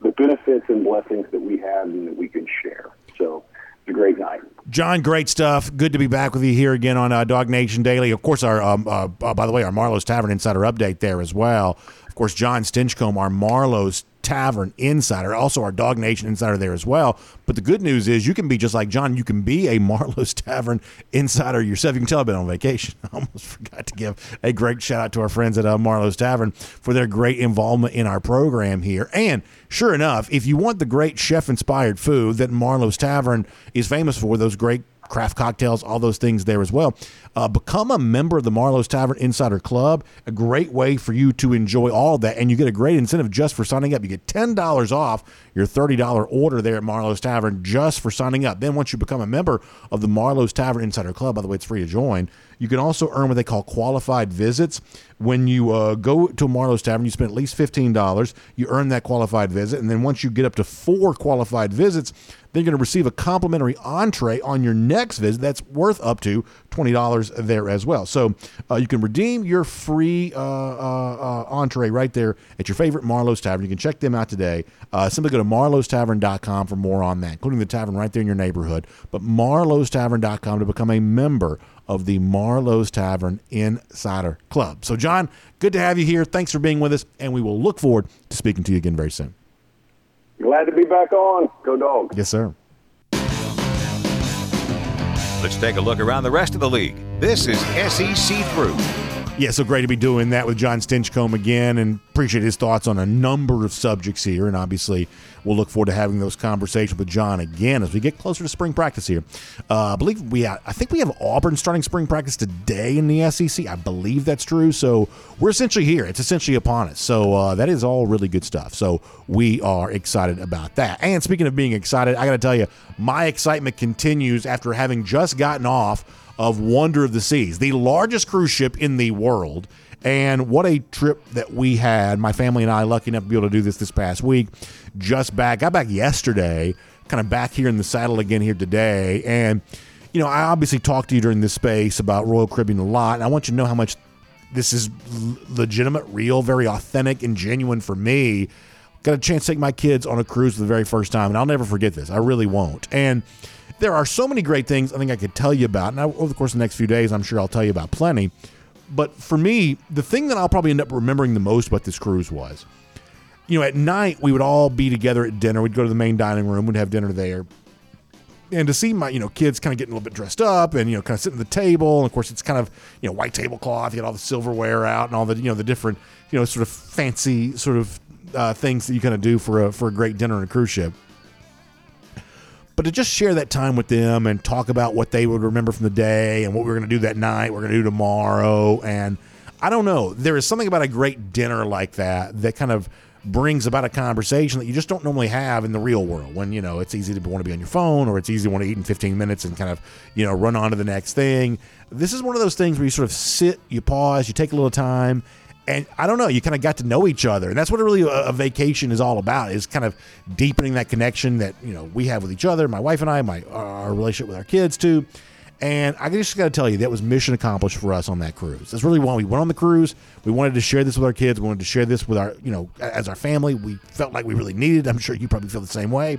the benefits and blessings that we have and that we can share. So a great night. John, great stuff. Good to be back with you here again on uh, Nation Daily. Of course, our um, uh, uh, by the way, our Marlowe's Tavern Insider update there as well. Of course, John Stinchcomb, our Marlowe's Tavern Insider, also our Dog Nation Insider there as well. But the good news is you can be just like John. You can be a (laughs) Marlowe's Tavern Insider yourself. You can tell I've been on vacation. (laughs) I almost forgot to give a great shout out to our friends at uh, Marlowe's Tavern for their great involvement in our program here. And sure enough, if you want the great chef inspired food that Marlowe's Tavern is famous for, those great craft cocktails, all those things there as well. Uh, become a member of the Marlowe's Tavern Insider Club. A great way for you to enjoy all that. And you get a great incentive just for signing up. You get $10 off your $30 order there at Marlowe's Tavern just for signing up. Then, once you become a member of the Marlowe's Tavern Insider Club, by the way, it's free to join, you can also earn what they call qualified visits. When you uh, go to Marlowe's Tavern, you spend at least $15. You earn that qualified visit. And then once you get up to four qualified visits, then you're going to receive a complimentary entree on your next visit that's worth up to $20 there as well. So uh, you can redeem your free uh, uh, uh entree right there at your favorite Marlowe's Tavern. You can check them out today. Uh, simply go to marlowestavern.com for more on that, including the tavern right there in your neighborhood. But marlowestavern.com to become a member of the Marlowe's Tavern Insider Club. So, John, good to have you here. Thanks for being with us, and we will look forward to speaking to you again very soon. Glad to be back on. Go Dogs. Yes, sir. Let's take a look around the rest of the league. This is SEC Through. Yeah, so great to be doing that with John Stinchcomb again and appreciate his thoughts on a number of subjects here. And obviously, we'll look forward to having those conversations with John again as we get closer to spring practice here. Uh, I believe we, I think we have Auburn starting spring practice today in the SEC. I believe that's true. So we're essentially here. It's essentially upon us. So uh, that is all really good stuff. So we are excited about that. And speaking of being excited, I got to tell you, my excitement continues after having just gotten off of Wonder of the Seas, the largest cruise ship in the world. And what a trip that we had. My family and I, lucky enough to be able to do this this past week. Just back, got back yesterday, kind of back here in the saddle again here today. And, you know, I obviously talked to you during this space about Royal Caribbean a lot. And I want you to know how much this is legitimate, real, very authentic, and genuine for me. Got a chance to take my kids on a cruise for the very first time. And I'll never forget this. I really won't. And, there are so many great things I think I could tell you about. And over the course of the next few days, I'm sure I'll tell you about plenty. But for me, the thing that I'll probably end up remembering the most about this cruise was, you know, at night we would all be together at dinner. We'd go to the main dining room, we'd have dinner there. And to see my, you know, kids kind of getting a little bit dressed up and, you know, kind of sitting at the table. And of course, it's kind of, you know, white tablecloth. You got all the silverware out and all the, you know, the different, you know, sort of fancy sort of uh, things that you kind of do for a, for a great dinner on a cruise ship but to just share that time with them and talk about what they would remember from the day and what we're going to do that night, we're going to do tomorrow. And I don't know, there is something about a great dinner like that that kind of brings about a conversation that you just don't normally have in the real world when you know it's easy to want to be on your phone or it's easy to want to eat in 15 minutes and kind of you know run on to the next thing this is one of those things where you sort of sit you pause you take a little time and I don't know, you kind of got to know each other, and that's what really a, a, vacation is all about: is kind of deepening that connection that you know we have with each other, my wife and I, my our relationship with our kids too. And I just got to tell you, that was mission accomplished for us on that cruise. That's really why we went on the cruise. We wanted to share this with our kids. We wanted to share this with our, you know, as our family. We felt like we really needed. I'm sure you probably feel the same way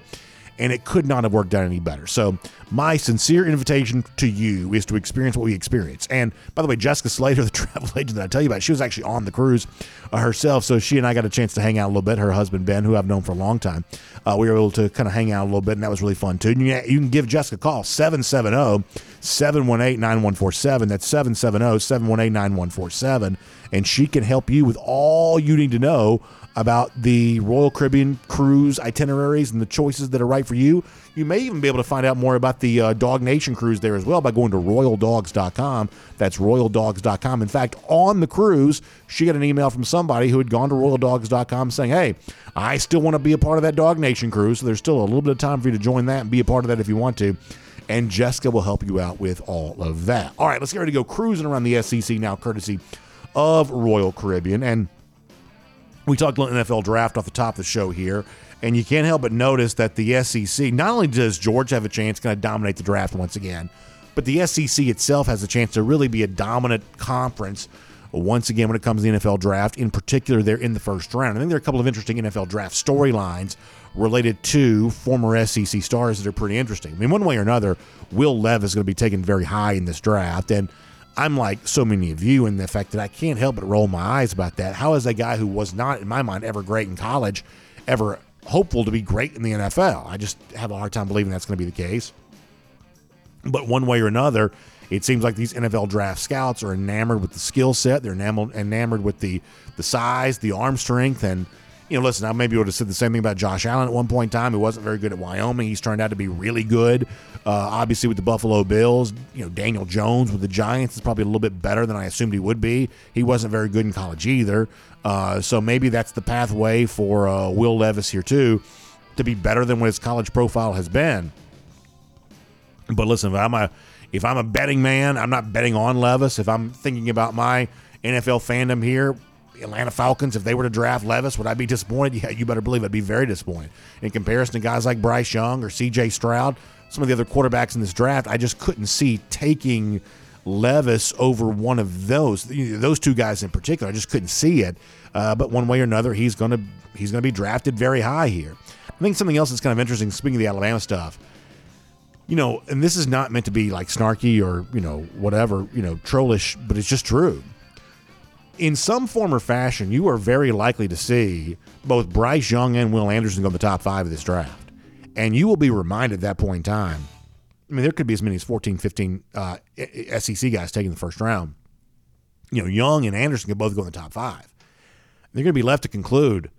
and it could not have worked out any better. So, my sincere invitation to you is to experience what we experience. And by the way, Jessica Slater, (laughs) the travel agent that I tell you about, she was actually on the cruise uh, herself. So, she and I got a chance to hang out a little bit. Her husband, Ben, who I've known for a long time, uh, we were able to kind of hang out a little bit, and that was really fun too. And you, you can give Jessica a call, 770 718 9147. That's 770 718 9147. And she can help you with all you need to know about the Royal Caribbean cruise itineraries and the choices that are right for you. You may even be able to find out more about the uh, Dog Nation cruise there as well by going to royaldogs.com. That's royaldogs.com. In fact, on the cruise, she got an email from somebody who had gone to royaldogs.com saying, Hey, I still want to be a part of that Dog Nation cruise. So there's still a little bit of time for you to join that and be a part of that if you want to. And Jessica will help you out with all of that. All right, let's get ready to go cruising around the SEC now, courtesy of Royal Caribbean. And we talked a little NFL draft off the top of the show here, and you can't help but notice that the SEC, not only does Georgia have a chance to kind of dominate the draft once again, but the SEC itself has a chance to really be a dominant conference once again when it comes to the NFL draft. In particular, they're in the first round. I think there are a couple of interesting NFL draft storylines related to former SEC stars that are pretty interesting. I mean, one way or another, Will Levis is going to be taken very high in this draft, and I'm like so many of you in the fact that I can't help but roll my eyes about that. How is a guy who was not, in my mind, ever great in college, ever hopeful to be great in the NFL? I just have a hard time believing that's going to be the case. But one way or another, it seems like these NFL draft scouts are enamored with the skill set. They're enamored, enamored with the the size, the arm strength, and you know, listen, I maybe would have said the same thing about Josh Allen at one point in time. He wasn't very good at Wyoming. He's turned out to be really good. Uh, obviously, with the Buffalo Bills, you know, Daniel Jones with the Giants is probably a little bit better than I assumed he would be. He wasn't very good in college either. Uh, so maybe that's the pathway for uh, Will Levis here, too, to be better than what his college profile has been. But listen, if I'm a if I'm a betting man, I'm not betting on Levis. If I'm thinking about my NFL fandom here, Atlanta Falcons, if they were to draft Levis, would I be disappointed? Yeah, you better believe I'd be very disappointed. In comparison to guys like Bryce Young or CJ Stroud, some of the other quarterbacks in this draft, I just couldn't see taking Levis over one of those. Those two guys in particular, I just couldn't see it. Uh, but one way or another, he's gonna he's gonna be drafted very high here. I think something else that's kind of interesting. Speaking of the Alabama stuff, you know, and this is not meant to be like snarky or you know whatever you know trollish, but it's just true in some form or fashion, you are very likely to see both Bryce Young and Will Anderson go in the top five of this draft. And you will be reminded at that point in time. I mean, there could be as many as 14, 15 uh, SEC guys taking the first round. you know, Young and Anderson could both go in the top five. They're going to be left to conclude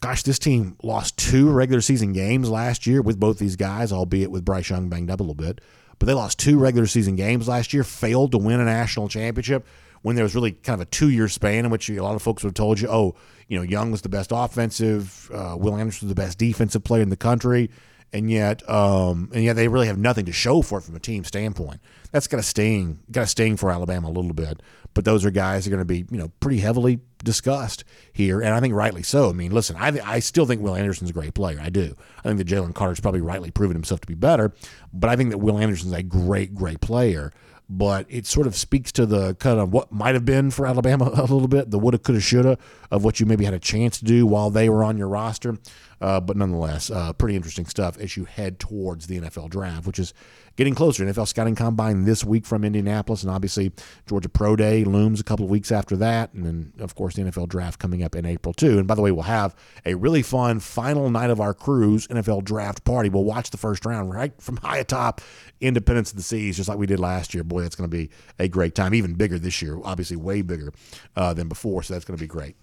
gosh, this team lost two regular season games last year with both these guys, albeit with Bryce Young banged up a little bit. But they lost two regular season games last year, failed to win a national championship when there was really kind of a two year span in which a lot of folks would have told you, oh, you know, Young was the best offensive, uh, Will Anderson was the best defensive player in the country and yet um, and yet they really have nothing to show for it from a team standpoint. That's got to sting, got to sting for Alabama a little bit. But those are guys that are going to be you know pretty heavily discussed here, and I think rightly so. I mean, listen, I I still think Will Anderson's a great player. I do. I think that Jalen Carter's probably rightly proven himself to be better, but I think that Will Anderson's a great great player but it sort of speaks to the kind of what might have been for Alabama (laughs) a little bit, the woulda, coulda, shoulda of what you maybe had a chance to do while they were on your roster. Uh, but nonetheless, uh, pretty interesting stuff as you head towards the NFL draft, which is getting closer. NFL scouting combine this week from Indianapolis, and obviously Georgia Pro Day looms a couple of weeks after that, and then of course the NFL draft coming up in April too. And by the way, we'll have a really fun final night of our cruise NFL draft party. We'll watch the first round right from high atop Independence of the Seas, just like we did last year. Boy, that's going to be a great time. Even bigger this year, obviously way bigger uh, than before. So that's going to be great.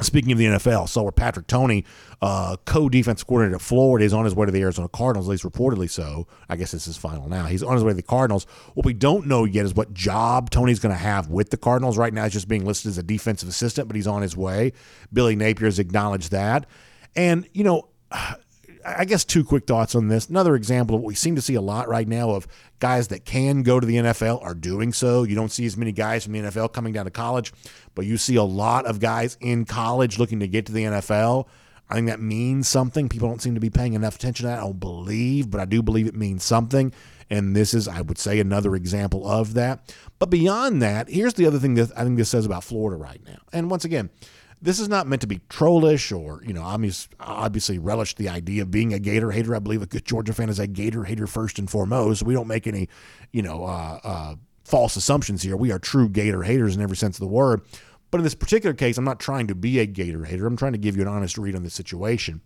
Speaking of the NFL, so where Patrick Toney, uh, co-defense coordinator at Florida, is on his way to the Arizona Cardinals, at least reportedly so. I guess this is final now. He's on his way to the Cardinals. What we don't know yet is what job Toney's going to have with the Cardinals. Right now, he's just being listed as a defensive assistant, but he's on his way. Billy Napier has acknowledged that. And, you know, I guess two quick thoughts on this. Another example of what we seem to see a lot right now of guys that can go to the NFL are doing so. You don't see as many guys from the NFL coming down to college, but you see a lot of guys in college looking to get to the NFL. I think that means something. People don't seem to be paying enough attention to that. I don't believe, but I do believe it means something. And this is, I would say, another example of that. But beyond that, here's the other thing that I think this says about Florida right now. And once again, this is not meant to be trollish or, you know, obviously relish the idea of being a Gator hater. I believe a good Georgia fan is a Gator hater first and foremost. We don't make any, you know, uh, uh, false assumptions here. We are true Gator haters in every sense of the word. But in this particular case, I'm not trying to be a Gator hater. I'm trying to give you an honest read on the situation.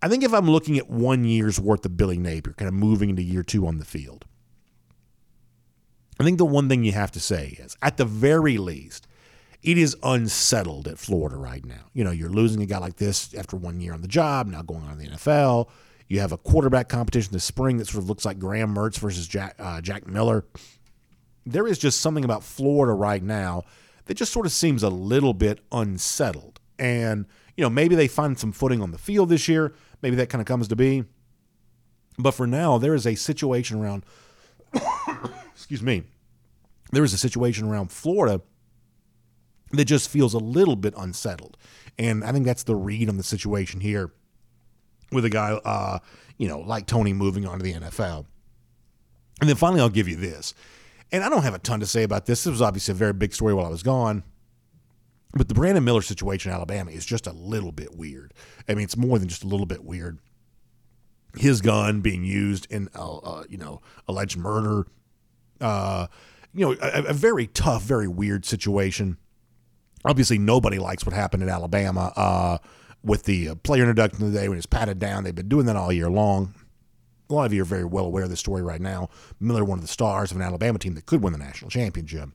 I think if I'm looking at one year's worth of Billy Napier, kind of moving into year two on the field, I think the one thing you have to say is, at the very least, it is unsettled at Florida right now. You know, you're losing a guy like this after one year on the job, now going on the NFL. You have a quarterback competition this spring that sort of looks like Graham Mertz versus Jack, uh, Jack Miller. There is just something about Florida right now that just sort of seems a little bit unsettled. And, you know, maybe they find some footing on the field this year. Maybe that kind of comes to be. But for now, there is a situation around, (coughs) excuse me, there is a situation around Florida that just feels a little bit unsettled. And I think that's the read on the situation here with a guy, uh, you know, like Toney moving on to the NFL. And then finally, I'll give you this. And I don't have a ton to say about this. This was obviously a very big story while I was gone. But the Brandon Miller situation in Alabama is just a little bit weird. I mean, it's more than just a little bit weird. His gun being used in, uh, uh, you know, alleged murder. Uh, you know, a, a very tough, very weird situation obviously nobody likes what happened in Alabama uh, with the player introduction today when it's patted down. They've been doing that all year long. A lot of you are very well aware of this story right now. Miller, one of the stars of an Alabama team that could win the national championship,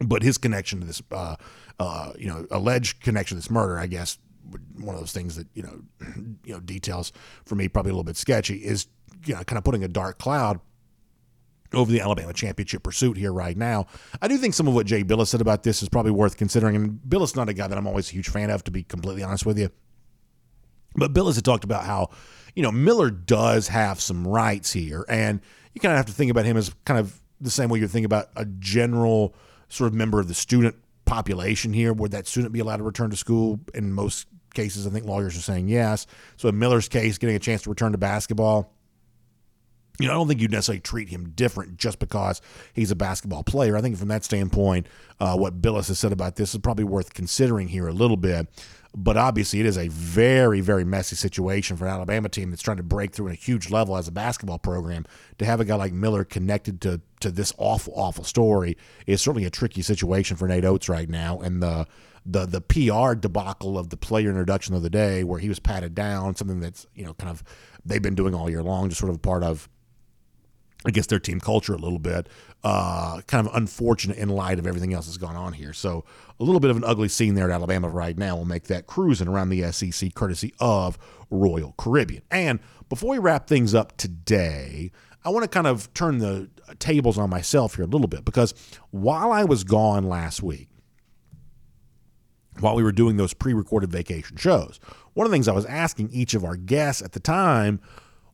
but his connection to this, uh, uh, you know, alleged connection to this murder, I guess, one of those things that you know, (clears throat) you know, details for me probably a little bit sketchy is you know kind of putting a dark cloud over the Alabama championship pursuit here right now. I do think some of what Jay Bilas said about this is probably worth considering. And Bilas not a guy that I'm always a huge fan of, to be completely honest with you. But Bilas had talked about how, you know, Miller does have some rights here. And you kind of have to think about him as kind of the same way you think about a general sort of member of the student population here. Would that student be allowed to return to school? In most cases, I think lawyers are saying yes. So in Miller's case, getting a chance to return to basketball you know, I don't think you necessarily treat him different just because he's a basketball player. I think from that standpoint, uh, what Bilas has said about this is probably worth considering here a little bit. But obviously, it is a very, very messy situation for an Alabama team that's trying to break through in a huge level as a basketball program. To have a guy like Miller connected to to this awful, awful story is certainly a tricky situation for Nate Oats right now. And the the the PR debacle of the player introduction of the day, where he was patted down, something that's you know kind of they've been doing all year long, just sort of a part of against their team culture a little bit. Uh, kind of unfortunate in light of everything else that's gone on here. So a little bit of an ugly scene there at Alabama right now will make that cruising around the SEC courtesy of Royal Caribbean. And before we wrap things up today, I want to kind of turn the tables on myself here a little bit because while I was gone last week, while we were doing those pre-recorded vacation shows, one of the things I was asking each of our guests at the time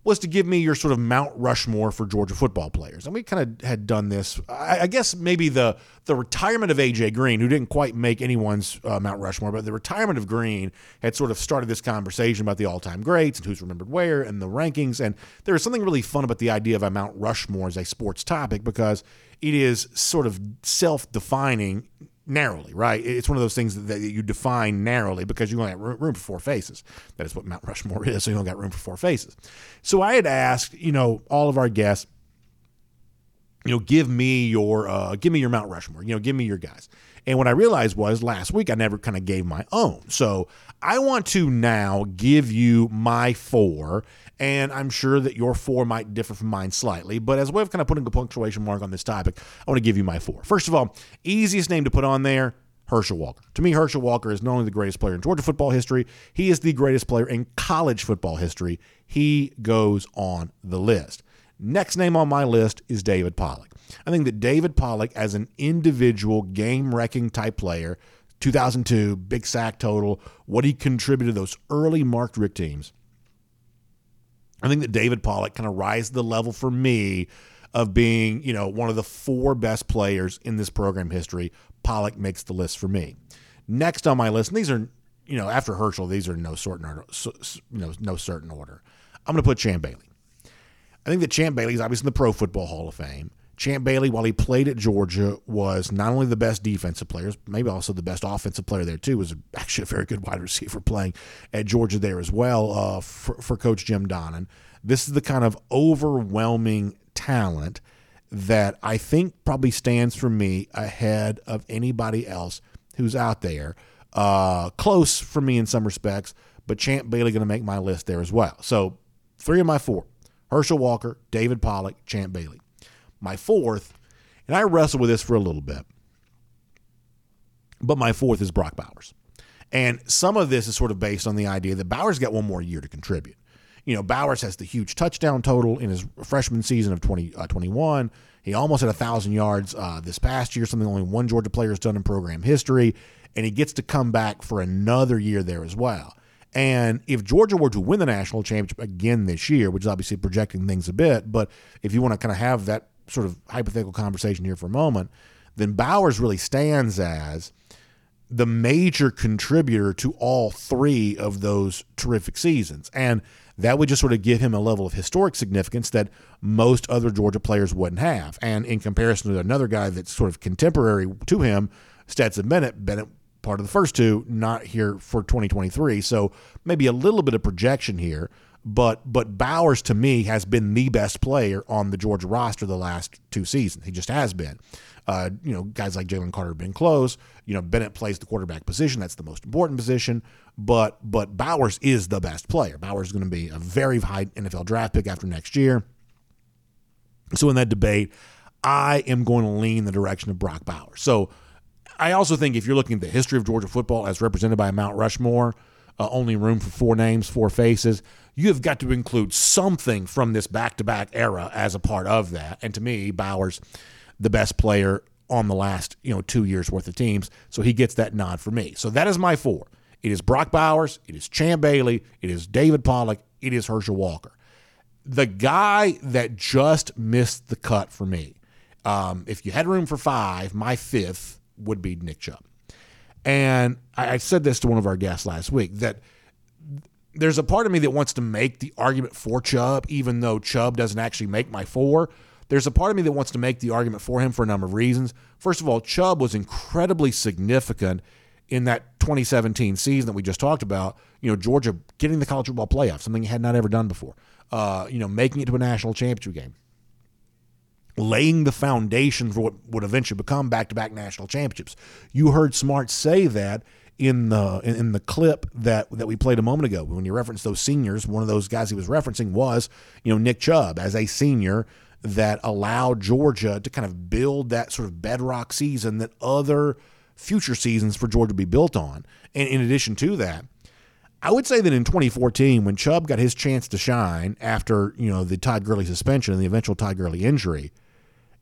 was to give me your sort of Mount Rushmore for Georgia football players. And we kind of had done this. I, I, guess maybe the the retirement of AJ Green, who didn't quite make anyone's uh, Mount Rushmore, but the retirement of Green had sort of started this conversation about the all time greats and who's remembered where and the rankings. And there is something really fun about the idea of a Mount Rushmore as a sports topic because it is sort of self defining narrowly, right? It's one of those things that you define narrowly because you only have room for four faces. That is what Mount Rushmore (laughs) is. So you only got room for four faces. So I had asked, you know, all of our guests, you know, give me your, uh, give me your Mount Rushmore. You know, give me your guys. And what I realized was last week I never kind of gave my own. So I want to now give you my four and I'm sure that your four might differ from mine slightly. But as a way of kind of putting a punctuation mark on this topic, I want to give you my four. First of all, easiest name to put on there. Herschel Walker. To me, Herschel Walker is not only the greatest player in Georgia football history, he is the greatest player in college football history. He goes on the list. Next name on my list is David Pollack. I think that David Pollack, as an individual game wrecking type player, 2002, big sack total, what he contributed to those early Mark Richt teams, I think that David Pollack kind of rise the level for me of being, you know, one of the four best players in this program history. Pollack makes the list for me. Next on my list, and these are, you know, after Herschel, these are no certain order, you know, no certain order. I'm going to put Champ Bailey. I think that Champ Bailey is obviously in the Pro Football Hall of Fame. Champ Bailey, while he played at Georgia, was not only the best defensive player, maybe also the best offensive player there too. Was actually a very good wide receiver playing at Georgia there as well uh, for, for Coach Jim Donnan. This is the kind of overwhelming talent that I think probably stands for me ahead of anybody else who's out there. Uh, close for me in some respects, but Champ Bailey going to make my list there as well. So three of my four: Herschel Walker, David Pollack, Champ Bailey my fourth, and I wrestled with this for a little bit, but my fourth is Brock Bowers. And some of this is sort of based on the idea that Bowers got one more year to contribute. You know, Bowers has the huge touchdown total in his freshman season of 2021. 20, uh, he almost had a 1,000 yards uh, this past year, something only one Georgia player has done in program history. And he gets to come back for another year there as well. And if Georgia were to win the national championship again this year, which is obviously projecting things a bit, but if you want to kind of have that sort of hypothetical conversation here for a moment, then Bowers really stands as the major contributor to all three of those terrific seasons. And that would just sort of give him a level of historic significance that most other Georgia players wouldn't have. And in comparison to another guy that's sort of contemporary to him, Stetson Bennett, Bennett part of the first two, not here for 2023. So maybe a little bit of projection here. But but Bowers to me has been the best player on the Georgia roster the last two seasons. He just has been. Uh, you know, guys like Jalen Carter have been close. You know, Bennett plays the quarterback position. That's the most important position. But but Bowers is the best player. Bowers is going to be a very high NFL draft pick after next year. So in that debate, I am going to lean the direction of Brock Bowers. So I also think if you're looking at the history of Georgia football as represented by Mount Rushmore, uh, only room for four names, four faces. You have got to include something from this back to back era as a part of that. And to me, Bowers, the best player on the last you know two years worth of teams, so he gets that nod for me. So that is my four. It is Brock Bowers, it is Champ Bailey, it is David Pollack, it is Herschel Walker. The guy that just missed the cut for me. Um, if you had room for five, my fifth would be Nick Chubb. And I, I said this to one of our guests last week that there's a part of me that wants to make the argument for Chubb, even though Chubb doesn't actually make my four. There's a part of me that wants to make the argument for him for a number of reasons. First of all, Chubb was incredibly significant in that 2017 season that we just talked about. You know, Georgia getting the college football playoff, something he had not ever done before. Uh, you know, making it to a national championship game laying the foundation for what would eventually become back-to-back national championships. You heard Smart say that in the in the clip that that we played a moment ago when you referenced those seniors. One of those guys he was referencing was you know Nick Chubb as a senior. that allowed Georgia to kind of build that sort of bedrock season that other future seasons for Georgia be built on. And in addition to that, I would say that in 2014, when Chubb got his chance to shine after you know the Todd Gurley suspension and the eventual Todd Gurley injury,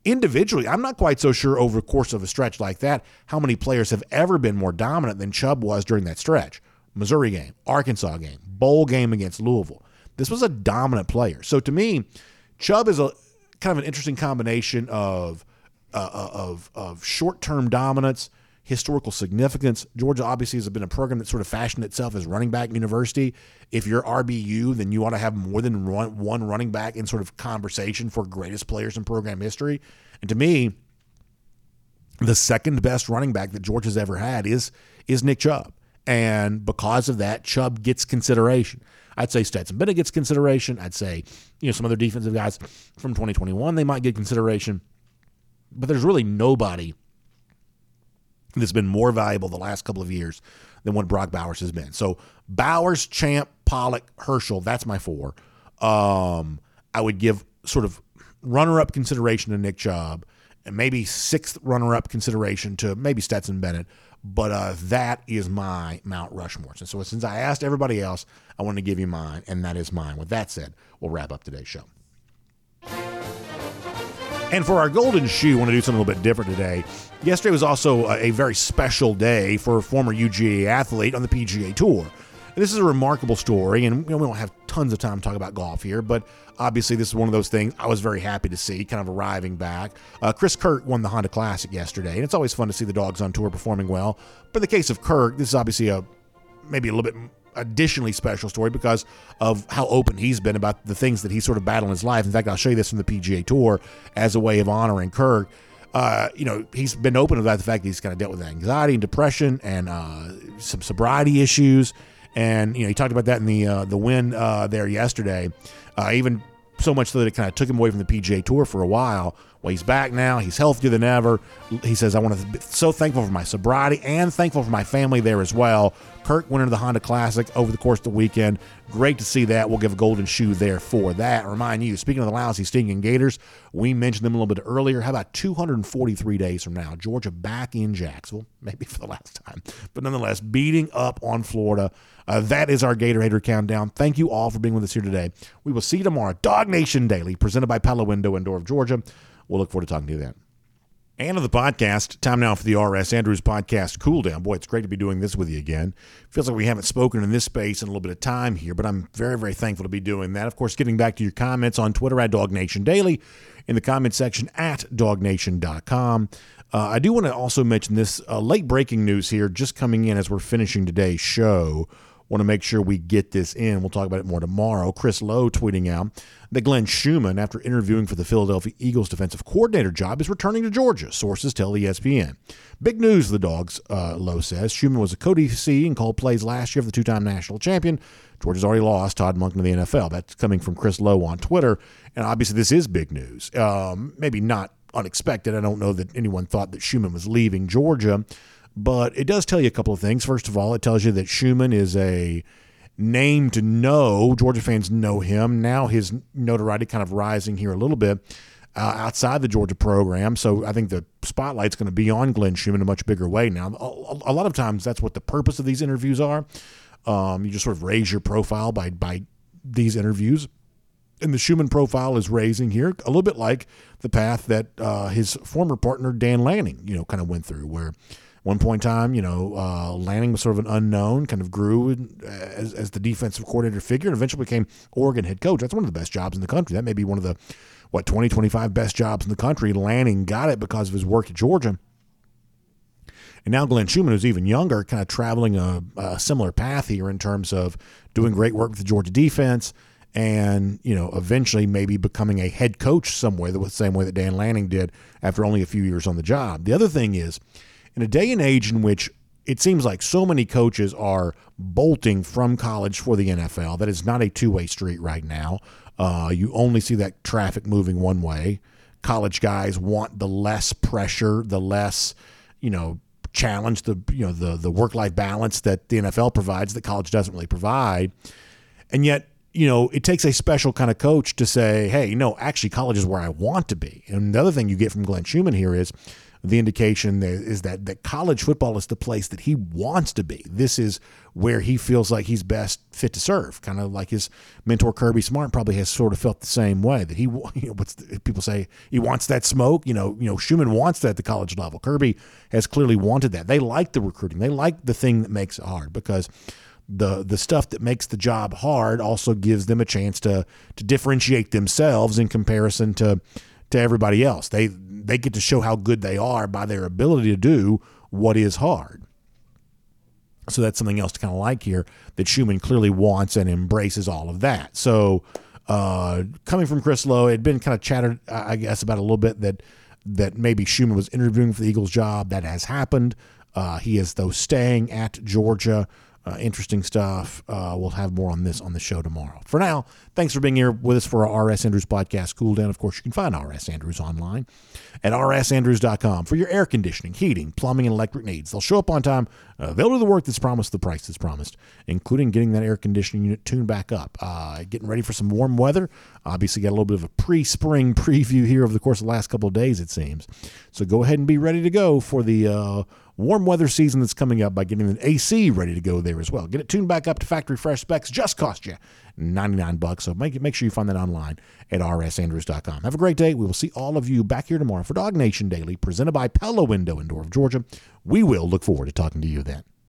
individually, I'm not quite so sure over the course of a stretch like that how many players have ever been more dominant than Chubb was during that stretch. Missouri game, Arkansas game, bowl game against Louisville. This was a dominant player. So to me, Chubb is a kind of an interesting combination of uh, of of short term dominance historical significance. Georgia obviously has been a program that sort of fashioned itself as running back university. If you're RBU, then you ought to have more than one running back in sort of conversation for greatest players in program history. And to me, the second best running back that Georgia's ever had is is Nick Chubb. And because of that, Chubb gets consideration. I'd say Stetson Bennett gets consideration. I'd say, you know, some other defensive guys from 2021, they might get consideration. But there's really nobody that's been more valuable the last couple of years than what Brock Bowers has been. So Bowers, Champ, Pollack, Herschel, that's my four. Um, I would give sort of runner-up consideration to Nick Chubb and maybe sixth runner-up consideration to maybe Stetson Bennett. But uh, that is my Mount Rushmore. And so since I asked everybody else, I want to give you mine, and that is mine. With that said, we'll wrap up today's show. And for our golden shoe, I want to do something a little bit different today. Yesterday was also a very special day for a former UGA athlete on the PGA Tour. And this is a remarkable story, and you know, we don't have tons of time to talk about golf here, but obviously this is one of those things I was very happy to see, kind of arriving back. Uh, Chris Kirk won the Honda Classic yesterday, and it's always fun to see the dogs on tour performing well. But in the case of Kirk, this is obviously a maybe a little bit additionally special story because of how open he's been about the things that he's sort of battled in his life. In fact, I'll show you this from the PGA Tour as a way of honoring Kirk. Uh, you know, he's been open about the fact that he's kind of dealt with anxiety and depression and uh, some sobriety issues. And you know, he talked about that in the uh, the win uh, there yesterday. Uh, even so much so that it kind of took him away from the PGA Tour for a while. Well, he's back now. He's healthier than ever. He says, I want to be so thankful for my sobriety and thankful for my family there as well. Kirk went into the Honda Classic over the course of the weekend. Great to see that. We'll give a golden shoe there for that. Remind you, speaking of the lousy stinking Gators, we mentioned them a little bit earlier. How about 243 days from now? Georgia back in Jacksonville, (laughs) maybe for the last time, but nonetheless, beating up on Florida. Uh, that is our Gator Hater Countdown. Thank you all for being with us here today. We will see you tomorrow. DawgNation Daily, presented by Pella Window and Door of Georgia. We'll look forward to talking to you then. And of the podcast, time now for the R.S. Andrews podcast cool down. Boy, it's great to be doing this with you again. Feels like we haven't spoken in this space in a little bit of time here, but I'm very, very thankful to be doing that. Of course, getting back to your comments on Twitter at DawgNation Daily, in the comment section at dawgnation.com. Uh, I do want to also mention this uh, late breaking news here, just coming in as we're finishing today's show want to make sure we get this in. We'll talk about it more tomorrow. Chris Low tweeting out that Glenn Schumann, after interviewing for the Philadelphia Eagles defensive coordinator job, is returning to Georgia. Sources tell ESPN. Big news, the Dogs, uh, Low says. Schumann was a co-DC and called plays last year for the two-time national champion. Georgia's already lost Todd Monken to the NFL. That's coming from Chris Low on Twitter. And obviously, this is big news. Um, maybe not unexpected. I don't know that anyone thought that Schumann was leaving Georgia. But it does tell you a couple of things. First of all, it tells you that Schumann is a name to know. Georgia fans know him. Now his notoriety kind of rising here a little bit uh, outside the Georgia program. So I think the spotlight's going to be on Glenn Schumann in a much bigger way now. A, a lot of times that's what the purpose of these interviews are. Um, you just sort of raise your profile by by these interviews. And the Schumann profile is raising here a little bit like the path that uh, his former partner Dan Lanning, you know, kind of went through, where one point in time, you know, uh, Lanning was sort of an unknown, kind of grew as, as the defensive coordinator figure, and eventually became Oregon head coach. That's one of the best jobs in the country. That may be one of the, what, 20, 25 best jobs in the country. Lanning got it because of his work at Georgia. And now Glenn Schumann, who's even younger, kind of traveling a, a similar path here in terms of doing great work with the Georgia defense and, you know, eventually maybe becoming a head coach somewhere the same way that Dan Lanning did after only a few years on the job. The other thing is, in a day and age in which it seems like so many coaches are bolting from college for the NFL. That is not a two way street right now. Uh, you only see that traffic moving one way. College guys want the less pressure, the less, you know, challenge, the you know the the work life balance that the NFL provides that college doesn't really provide. And yet, you know, it takes a special kind of coach to say, hey, no, actually, college is where I want to be. And the other thing you get from Glenn Schumann here is the indication is that that college football is the place that he wants to be. This is where he feels like he's best fit to serve. Kind of like his mentor Kirby Smart probably has sort of felt the same way. That he, (laughs) you know, what's the, people say he wants that smoke. You know, you know, Schumann wants that at the college level. Kirby has clearly wanted that. They like the recruiting. They like the thing that makes it hard because the the stuff that makes the job hard also gives them a chance to to differentiate themselves in comparison to to everybody else. They they get to show how good they are by their ability to do what is hard. So that's something else to kind of like here that Schumann clearly wants and embraces all of that. So uh, coming from Chris Low, it had been kind of chatted, I guess, about a little bit that that maybe Schumann was interviewing for the Eagles job. That has happened. Uh, he is though staying at Georgia. Uh, interesting stuff. Uh, we'll have more on this on the show tomorrow. For now, thanks for being here with us for our RS Andrews podcast, Cool Down. Of course, you can find RS Andrews online at rsandrews.com for your air conditioning, heating, plumbing, and electric needs. They'll show up on time. Uh, they'll do the work that's promised, the price that's promised, including getting that air conditioning unit tuned back up. Uh, getting ready for some warm weather. Obviously, got a little bit of a pre spring (laughs) preview here over the course of the last couple of days, it seems. So go ahead and be ready to go for the uh, warm weather season that's coming up by getting the AC ready to go there as well. Get it tuned back up to factory fresh specs. Just cost you 99 bucks. So make make sure you find that online at rsandrews.com. Have a great day. We will see all of you back here tomorrow for DawgNation Daily, presented by Pella Window in Door of Georgia. We will look forward to talking to you then.